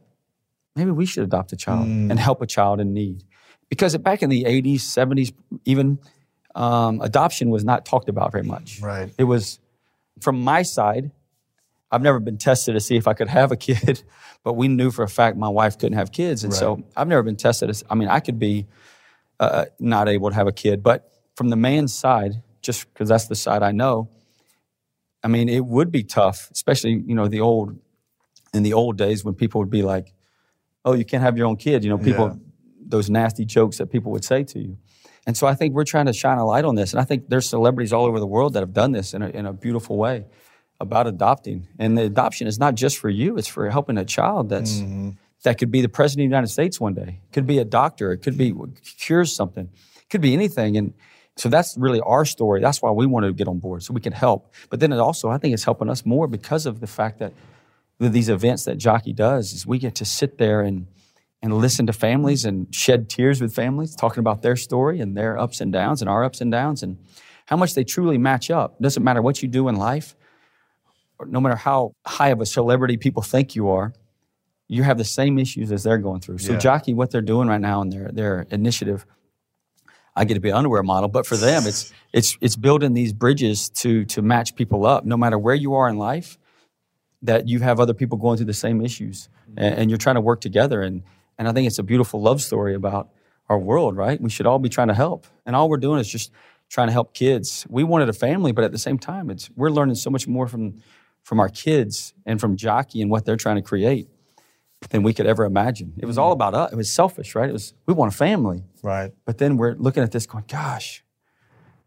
Speaker 2: Maybe we should adopt a child and help a child in need. Because back in the 80s, 70s, even um, adoption was not talked about very much.
Speaker 1: Right.
Speaker 2: It was from my side. I've never been tested to see if I could have a kid, but we knew for a fact my wife couldn't have kids, and so I've never been tested. As, I mean, I could be uh, not able to have a kid, but from the man's side, just because that's the side I know, I mean, it would be tough, especially you know the old in the old days when people would be like, "Oh, you can't have your own kid," you know, people
Speaker 1: Yeah.
Speaker 2: those nasty jokes that people would say to you. And so I think we're trying to shine a light on this, and I think there's celebrities all over the world that have done this in a, in a beautiful way about adopting. And the adoption is not just for you; it's for helping a child that's mm-hmm. that could be the president of the United States one day. It could be a doctor. It could be cures something. It could be anything. And so that's really our story. That's why we wanted to get on board so we can help. But then it also, I think, it's helping us more because of the fact that these events that Jockey does is we get to sit there and and listen to families and shed tears with families, talking about their story and their ups and downs and our ups and downs and how much they truly match up. It doesn't matter what you do in life, or no matter how high of a celebrity people think you are, you have the same issues as they're going through. So
Speaker 1: Yeah.
Speaker 2: Jockey, what they're doing right now in their their initiative, I get to be an underwear model, but for them, it's it's it's building these bridges to to match people up, no matter where you are in life that you have other people going through the same issues and, mm-hmm. and you're trying to work together and and I think it's a beautiful love story about our world, right? We should all be trying to help. And all we're doing is just trying to help kids. We wanted a family, but at the same time, it's we're learning so much more from from our kids and from Jockey and what they're trying to create than we could ever imagine. It was all mm. about us. It was selfish, right? It was we want a family.
Speaker 1: Right.
Speaker 2: But then we're looking at this going, gosh,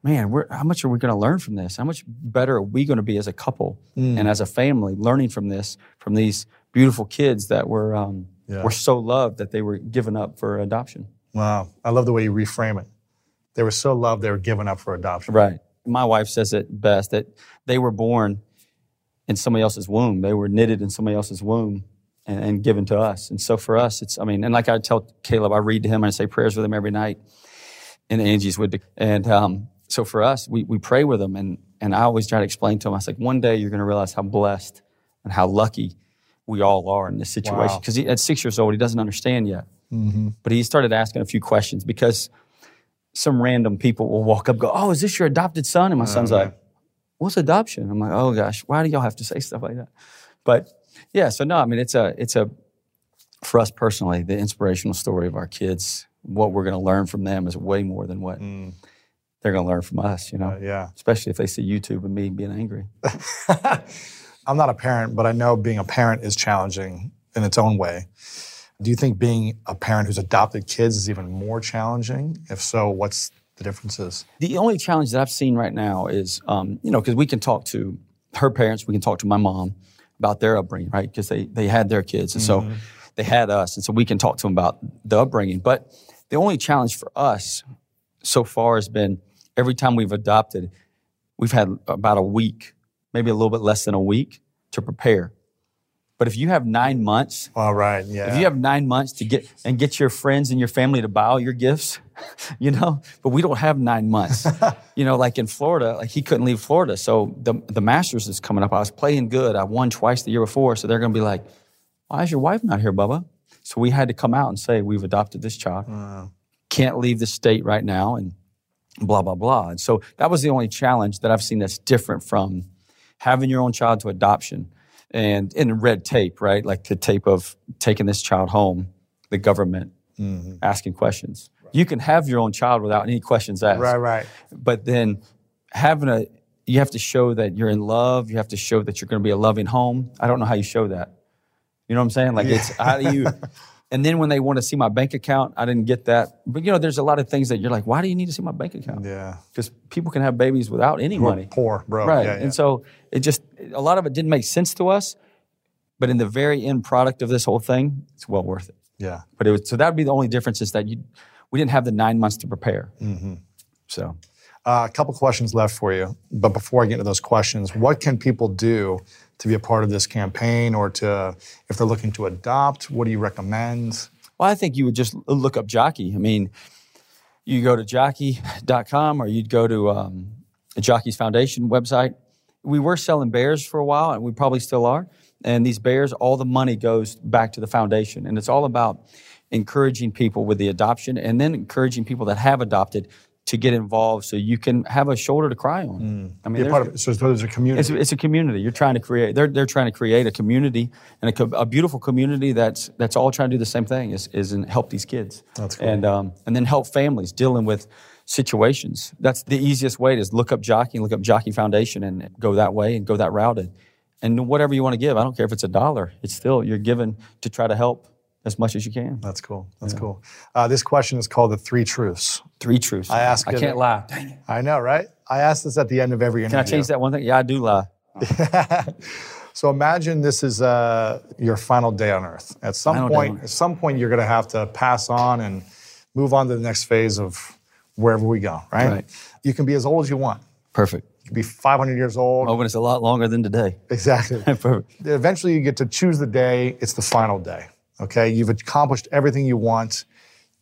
Speaker 2: man, we're, how much are we going to learn from this? How much better are we going to be as a couple and mm. as a family learning from this, from these beautiful kids that were, um,
Speaker 1: Yeah.
Speaker 2: were so loved that they were given up for adoption?
Speaker 1: Wow. I love the way you reframe it. They were so loved they were given up for adoption.
Speaker 2: Right. My wife says it best that they were born in somebody else's womb. They were knitted in somebody else's womb and, and given to us. And so for us, it's, I mean, and like I tell Caleb, I read to him and I say prayers with him every night. And Angie's with, and um, so for us, we, we pray with him. And, and I always try to explain to him, I was like, one day you're going to realize how blessed and how lucky we all are in this situation.
Speaker 1: Wow.
Speaker 2: Because at six years old, he doesn't understand yet. But he started asking a few questions because some random people will walk up and go, Oh, is this your adopted son? And my son's
Speaker 1: man.
Speaker 2: like, What's adoption? I'm like, Oh gosh, why do y'all have to say stuff like that? But yeah, so no, I mean, it's a, it's a, for us personally, the inspirational story of our kids, what we're going to learn from them is way more than what they're going to learn from us, you know?
Speaker 1: Uh, yeah.
Speaker 2: Especially if they see YouTube and me being angry.
Speaker 1: I'm not a parent, but I know being a parent is challenging in its own way. Do you think being a parent who's adopted kids is even more challenging? If so, what's the differences?
Speaker 2: The only challenge that I've seen right now is, um, you know, because we can talk to her parents, we can talk to my mom about their upbringing, right? Because they they had their kids, and so mm-hmm. they had us, and so we can talk to them about the upbringing. But the only challenge for us so far has been every time we've adopted, we've had about a week, maybe a little bit less than a week to prepare. But if you have nine months,
Speaker 1: All right. Yeah.
Speaker 2: if you have nine months to get and get your friends and your family to buy all your gifts, you know, but we don't have nine months. you know, like in Florida, like he couldn't leave Florida. So the the Masters is coming up. I was playing good. I won twice the year before. So they're gonna be like, Why is your wife not here, Bubba? So we had to come out and say, We've adopted this child. Can't leave the state right now and blah, blah, blah. And so that was the only challenge that I've seen that's different from having your own child to adoption and in red tape, right? Like the tape of taking this child home, the government mm-hmm. asking questions. You can have your own child without any questions asked.
Speaker 1: right. Right.
Speaker 2: But then having a, you have to show that you're in love. You have to show that you're going to be a loving home. I don't know how you show that. You know what I'm saying? Like it's how do you? And then when they want to see my bank account, I didn't get that. But you know, there's a lot of things that you're like, why do you need to see my bank account?
Speaker 1: Yeah.
Speaker 2: Because people can have babies without any money.
Speaker 1: Poor, bro.
Speaker 2: Right.
Speaker 1: Yeah, yeah.
Speaker 2: And so it just, a lot of it didn't make sense to us. But in the very end product of this whole thing, it's well worth it.
Speaker 1: yeah.
Speaker 2: But it was, so that would be the only difference is that you, we didn't have the nine months to prepare.
Speaker 1: Mm-hmm.
Speaker 2: So
Speaker 1: Uh, a couple questions left for you. But before I get into those questions, what can people do to be a part of this campaign or to, if they're looking to adopt, what do you recommend?
Speaker 2: Well, I think you would just look up Jockey. I mean, you go to jockey.com or you'd go to um, Jockey's Foundation website. We were selling bears for a while, and we probably still are. And these bears, all the money goes back to the foundation. And it's all about encouraging people with the adoption and then encouraging people that have adopted to get involved so you can have a shoulder to cry on. I mean,
Speaker 1: part of it. So there's a community.
Speaker 2: it's, it's a community. You're trying to create. They're, they're trying to create a community and a, a beautiful community that's that's all trying to do the same thing is is help these kids.
Speaker 1: That's cool.
Speaker 2: And um, and then help families dealing with situations. That's the easiest way. Is look up Jockey, look up Jockey Foundation, and go that way and go that route. And, and whatever you want to give, I don't care if it's a dollar. It's still you're given to try to help as much as you can.
Speaker 1: That's cool. That's cool. Uh, this question is called the three truths.
Speaker 2: Three truths.
Speaker 1: I ask
Speaker 2: I
Speaker 1: it-
Speaker 2: can't lie. Dang it.
Speaker 1: I know, right? I ask this at the end of every interview.
Speaker 2: Can I change that one thing? Yeah, I do lie.
Speaker 1: So imagine this is uh, your final day on Earth. At some
Speaker 2: Final
Speaker 1: point, at some point, you're going to have to pass on and move on to the next phase of wherever we go. Right?
Speaker 2: Right.
Speaker 1: You can be as old as you want.
Speaker 2: Perfect.
Speaker 1: You can be 500 years old.
Speaker 2: Oh, but it's a lot longer than today.
Speaker 1: Exactly.
Speaker 2: Perfect.
Speaker 1: Eventually, you get to choose the day. It's the final day. Okay, you've accomplished everything you want.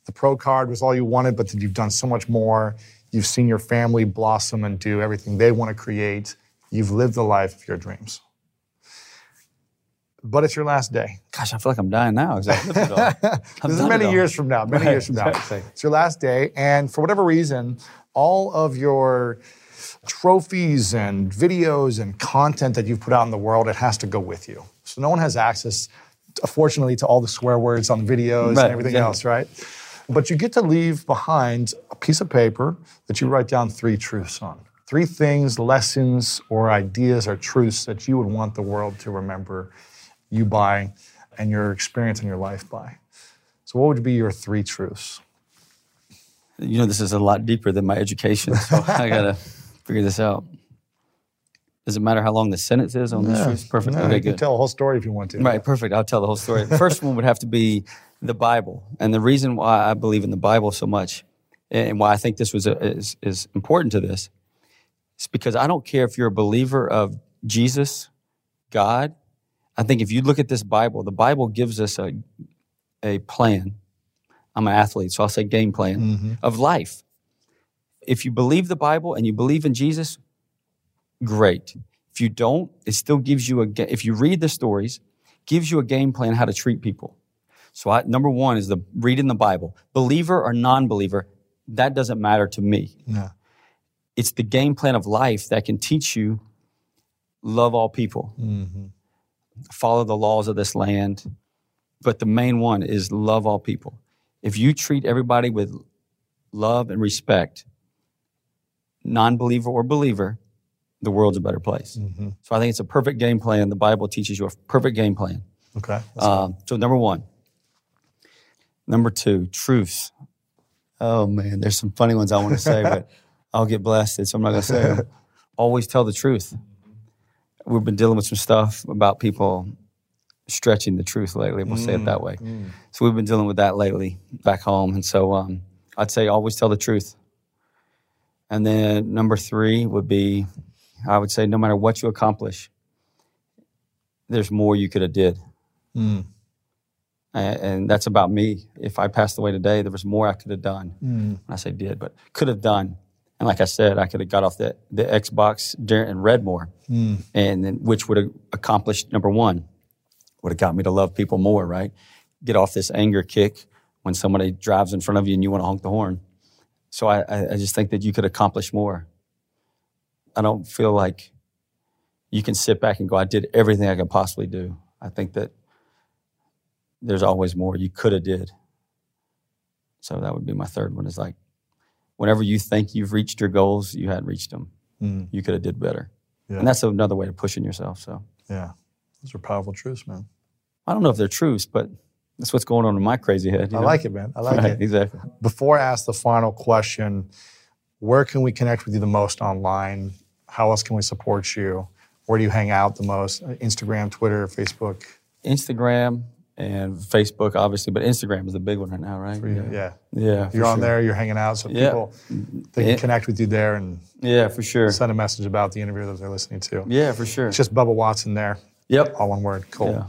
Speaker 1: The pro card was all you wanted, but then you've done so much more. You've seen your family blossom and do everything they want to create. You've lived the life of your dreams. But it's your last day.
Speaker 2: Gosh, I feel like I'm dying now. I've lived it all.
Speaker 1: This is many years from now, many
Speaker 2: Right,
Speaker 1: years from now.
Speaker 2: exactly.
Speaker 1: It's your last day, and for whatever reason, all of your trophies and videos and content that you've put out in the world, it has to go with you. So no one has access, fortunately, to all the swear words on the videos
Speaker 2: Right,
Speaker 1: and everything
Speaker 2: exactly.
Speaker 1: else, right? But you get to leave behind a piece of paper that you write down three truths on. Three things, lessons, or ideas or truths that you would want the world to remember you by and your experience in your life by. So, what would be your three truths?
Speaker 2: You know, this is a lot deeper than my education, so I gotta figure this out. Does it matter how long the sentence is on this? truth? Perfect.
Speaker 1: Yeah,
Speaker 2: okay,
Speaker 1: you can
Speaker 2: good.
Speaker 1: tell a whole story if you want to.
Speaker 2: Right, perfect. I'll tell the whole story. The first one would have to be the Bible, and the reason why I believe in the Bible so much, and why I think this was a, is, is important to this, is because I don't care if you're a believer of Jesus, God. I think if you look at this Bible, the Bible gives us a a plan. I'm an athlete, so I'll say game plan mm-hmm. of life. If you believe the Bible and you believe in Jesus, great. If you don't, it still gives you a. If you read the stories, gives you a game plan how to treat people. So I, number one is the reading the Bible. Believer or non-believer, that doesn't matter to me.
Speaker 1: Yeah.
Speaker 2: It's the game plan of life that can teach you love all people, mm-hmm. follow the laws of this land. But the main one is love all people. If you treat everybody with love and respect, non-believer or believer, the world's a better place. So I think it's a perfect game plan. The Bible teaches you a perfect game plan.
Speaker 1: Okay.
Speaker 2: Um, so number one. Number two, truth. Oh man, there's some funny ones I want to say, but I'll get blasted, so I'm not going to say them. Always tell the truth. We've been dealing with some stuff about people stretching the truth lately. We'll say it that way. So we've been dealing with that lately back home, and so um, I'd say always tell the truth. And then number three would be, I would say, no matter what you accomplish, there's more you could have did.
Speaker 1: Mm.
Speaker 2: And, and that's about me. If I passed away today, there was more I could have done.
Speaker 1: Mm.
Speaker 2: When I say did, but could have done. And like I said, I could have got off the, the Xbox and read more,
Speaker 1: Mm.
Speaker 2: and then, which would have accomplished number one, would have got me to love people more, right? Get off this anger kick when somebody drives in front of you and you want to honk the horn. So I, I just think that you could accomplish more. I don't feel like you can sit back and go, I did everything I could possibly do. I think that there's always more you could have did. So that would be my third one is like, whenever you think you've reached your goals, you hadn't reached them.
Speaker 1: Mm.
Speaker 2: You could have did better.
Speaker 1: Yeah.
Speaker 2: And that's another way of pushing yourself. So
Speaker 1: Yeah. Those are powerful truths, man.
Speaker 2: I don't know if they're truths, but that's what's going on in my crazy head.
Speaker 1: I
Speaker 2: know?
Speaker 1: like it, man. I like
Speaker 2: Right,
Speaker 1: it.
Speaker 2: Exactly.
Speaker 1: Before I ask the final question, where can we connect with you the most online? How else can we support you? Where do you hang out the most? Uh, Instagram, Twitter, Facebook?
Speaker 2: Instagram and Facebook, obviously, but Instagram is the big one right now, right?
Speaker 1: You? Yeah.
Speaker 2: Yeah. for
Speaker 1: You're on
Speaker 2: sure.
Speaker 1: there, you're hanging out, so
Speaker 2: Yeah.
Speaker 1: people they can
Speaker 2: Yeah.
Speaker 1: connect with you there and
Speaker 2: Yeah, for sure.
Speaker 1: send a message about the interview that they're listening to.
Speaker 2: Yeah, for sure.
Speaker 1: It's just Bubba Watson there,
Speaker 2: Yep.
Speaker 1: all one word. Cool.
Speaker 2: Yeah.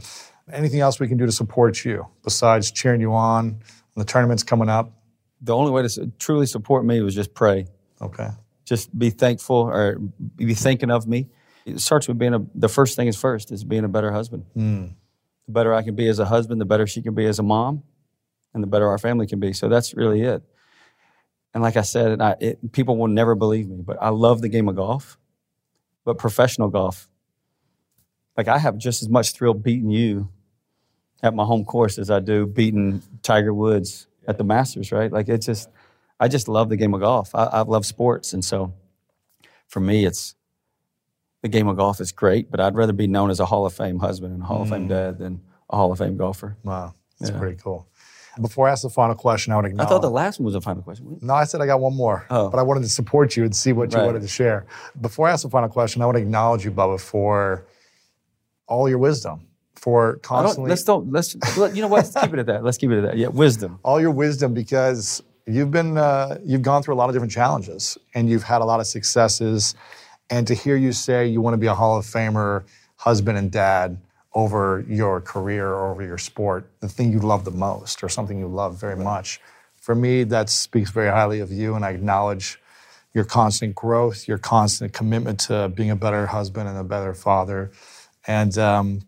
Speaker 1: Anything else we can do to support you besides cheering you on when the tournament's coming up?
Speaker 2: The only way to truly support me was just pray.
Speaker 1: Okay.
Speaker 2: Just be thankful or be thinking of me. It starts with being a, the first thing is first, is being a better husband.
Speaker 1: Mm.
Speaker 2: The better I can be as a husband, the better she can be as a mom, and the better our family can be. So that's really it. And like I said, and I, it, people will never believe me, but I love the game of golf, but professional golf. Like I have just as much thrill beating you at my home course as I do beating Tiger Woods at the Masters, right? Like it's just, I just love the game of golf. I, I love sports, and so for me, it's the game of golf is great, but I'd rather be known as a Hall of Fame husband and a Hall of Fame mm. dad than a Hall of Fame golfer.
Speaker 1: Wow. That's
Speaker 2: Yeah.
Speaker 1: pretty cool. Before I ask the final question, I would acknowledge.
Speaker 2: I thought the last one was a final question.
Speaker 1: No, I said I got one more,
Speaker 2: Oh.
Speaker 1: but I wanted to support you and see what you
Speaker 2: Right.
Speaker 1: wanted to share. Before I ask the final question, I want to acknowledge you, Bubba, for all your wisdom, for
Speaker 2: I don't,
Speaker 1: constantly
Speaker 2: let's don't let's you know what? Let's keep it at that. Let's keep it at that. Yeah, wisdom.
Speaker 1: all your wisdom because you've been uh, you've gone through a lot of different challenges and you've had a lot of successes. And to hear you say you want to be a Hall of Famer, husband and dad over your career or over your sport, the thing you love the most or something you love very much, for me that speaks very highly of you. And I acknowledge your constant growth, your constant commitment to being a better husband and a better father. And um,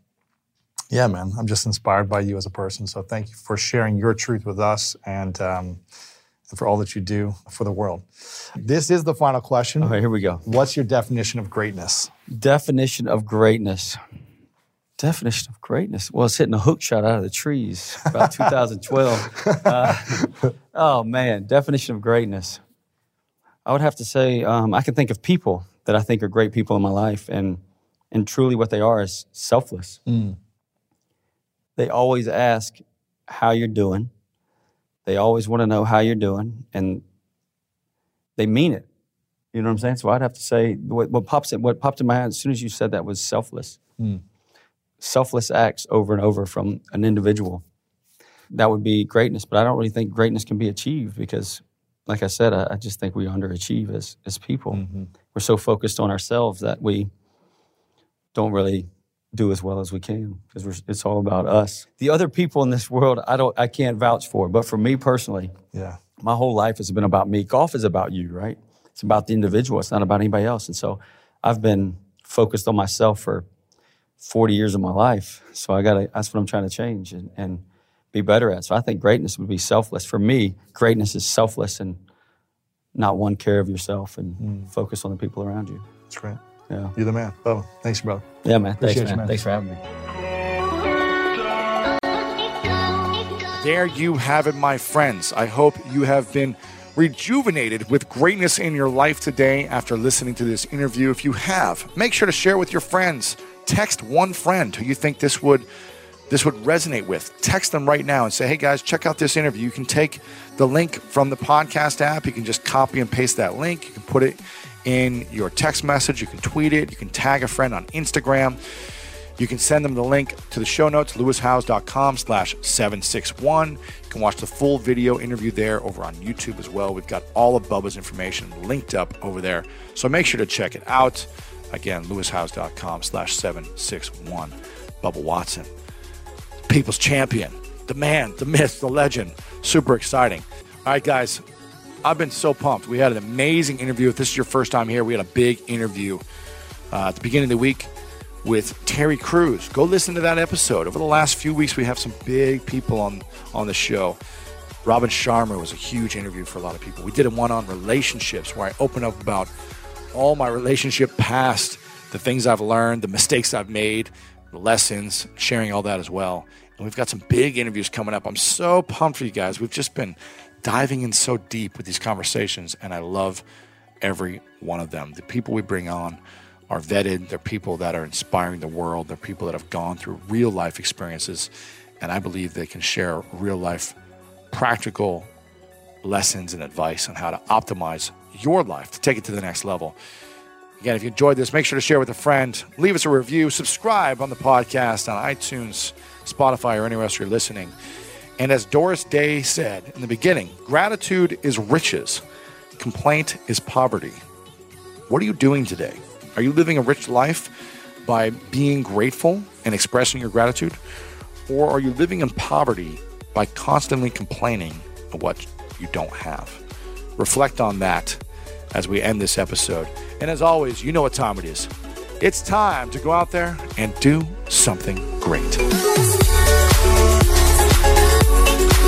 Speaker 1: yeah, man, I'm just inspired by you as a person. So thank you for sharing your truth with us and, um, and for all that you do for the world. This is the final question.
Speaker 2: All right, here we go.
Speaker 1: What's your definition of greatness?
Speaker 2: Definition of greatness. Definition of greatness. Well, it's hitting a hook shot out of the trees about 2012. Uh, oh man, definition of greatness. I would have to say um, I can think of people that I think are great people in my life, and and truly what they are is selfless. They always ask how you're doing. They always want to know how you're doing, and they mean it. You know what I'm saying? So I'd have to say what, what pops in, what popped in my head as soon as you said that was selfless. Hmm. Selfless acts over and over from an individual. That would be greatness, but I don't really think greatness can be achieved because, like I said, I, I just think we underachieve as as people. Mm-hmm. We're so focused on ourselves that we don't really do as well as we can because it's all about us. The other people in this world, I don't, I can't vouch for, but for me personally,
Speaker 1: Yeah.
Speaker 2: my whole life has been about me. Golf is about you, right? It's about the individual. It's not about anybody else. And so I've been focused on myself for 40 years of my life. So I got to, that's what I'm trying to change and, and be better at. So I think greatness would be selfless. For me, greatness is selfless and not one care of yourself and hmm. focus on the people around you.
Speaker 1: That's great.
Speaker 2: Yeah.
Speaker 1: You're the man. Oh, thanks, brother.
Speaker 2: Yeah, man. Thanks,
Speaker 1: Appreciate
Speaker 2: man.
Speaker 1: you, man.
Speaker 2: Thanks for having me.
Speaker 4: There you have it, my friends. I hope you have been rejuvenated with greatness in your life today after listening to this interview. If you have, make sure to share with your friends. Text one friend who you think this would this would resonate with. Text them right now and say, "Hey guys, check out this interview." You can take the link from the podcast app. You can just copy and paste that link. You can put it in your text message. You can tweet it. You can tag a friend on Instagram. You can send them the link to the show notes, lewishowes.com slash 761. You can watch the full video interview there over on YouTube as well. We've got all of Bubba's information linked up over there. So make sure to check it out.
Speaker 1: Again, lewishowes.com slash 761. Bubba Watson, people's champion, the man, the myth, the legend. Super exciting. All right, guys, I've been so pumped. We had an amazing interview. If this is your first time here, we had a big interview uh, at the beginning of the week with Terry Crews. Go listen to that episode. Over the last few weeks, we have some big people on, on the show. Robin Sharma was a huge interview for a lot of people. We did a one on relationships where I open up about all my relationship past, the things I've learned, the mistakes I've made, the lessons, sharing all that as well. And we've got some big interviews coming up. I'm so pumped for you guys. We've just been diving in so deep with these conversations, and I love every one of them. The people we bring on are vetted, they're people that are inspiring the world, they're people that have gone through real life experiences, and I believe they can share real life practical lessons and advice on how to optimize your life to take it to the next level. Again, if you enjoyed this, make sure to share with a friend, leave us a review, subscribe on the podcast on iTunes, Spotify, or anywhere else you're listening. And as Doris Day said in the beginning, gratitude is riches, complaint is poverty. What are you doing today? Are you living a rich life by being grateful and expressing your gratitude? Or are you living in poverty by constantly complaining of what you don't have? Reflect on that as we end this episode. And as always, you know what time it is. It's time to go out there and do something great.